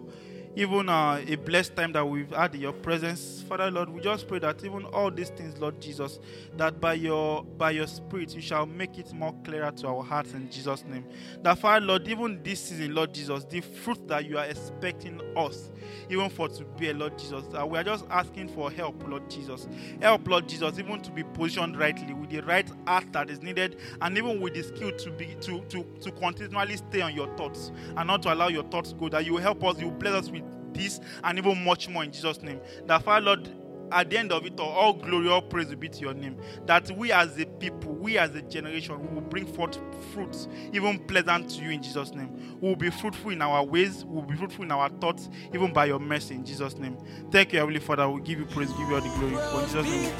even uh, a blessed time that we've had in your presence, Father Lord. We just pray that even all these things, Lord Jesus, that by your by your Spirit you shall make it more clearer to our hearts in Jesus' name. That Father Lord, even this season, Lord Jesus, the fruit that you are expecting us, even for to bear, Lord Jesus, that we are just asking for help, Lord Jesus. Help, Lord Jesus, even to be positioned rightly with the right heart that is needed, and even with the skill to be to to to continually stay on your thoughts and not to allow your thoughts go. That you help us, you bless us with this and even much more in Jesus' name. That Father Lord, at the end of it all, all glory, all praise will be to your name. That we as a people, we as a generation, will bring forth fruits, even pleasant to you in Jesus' name. We will be fruitful in our ways, we will be fruitful in our thoughts, even by your mercy in Jesus' name. Thank you, Heavenly Father. We give you praise, give you all the glory. For Jesus' name we pray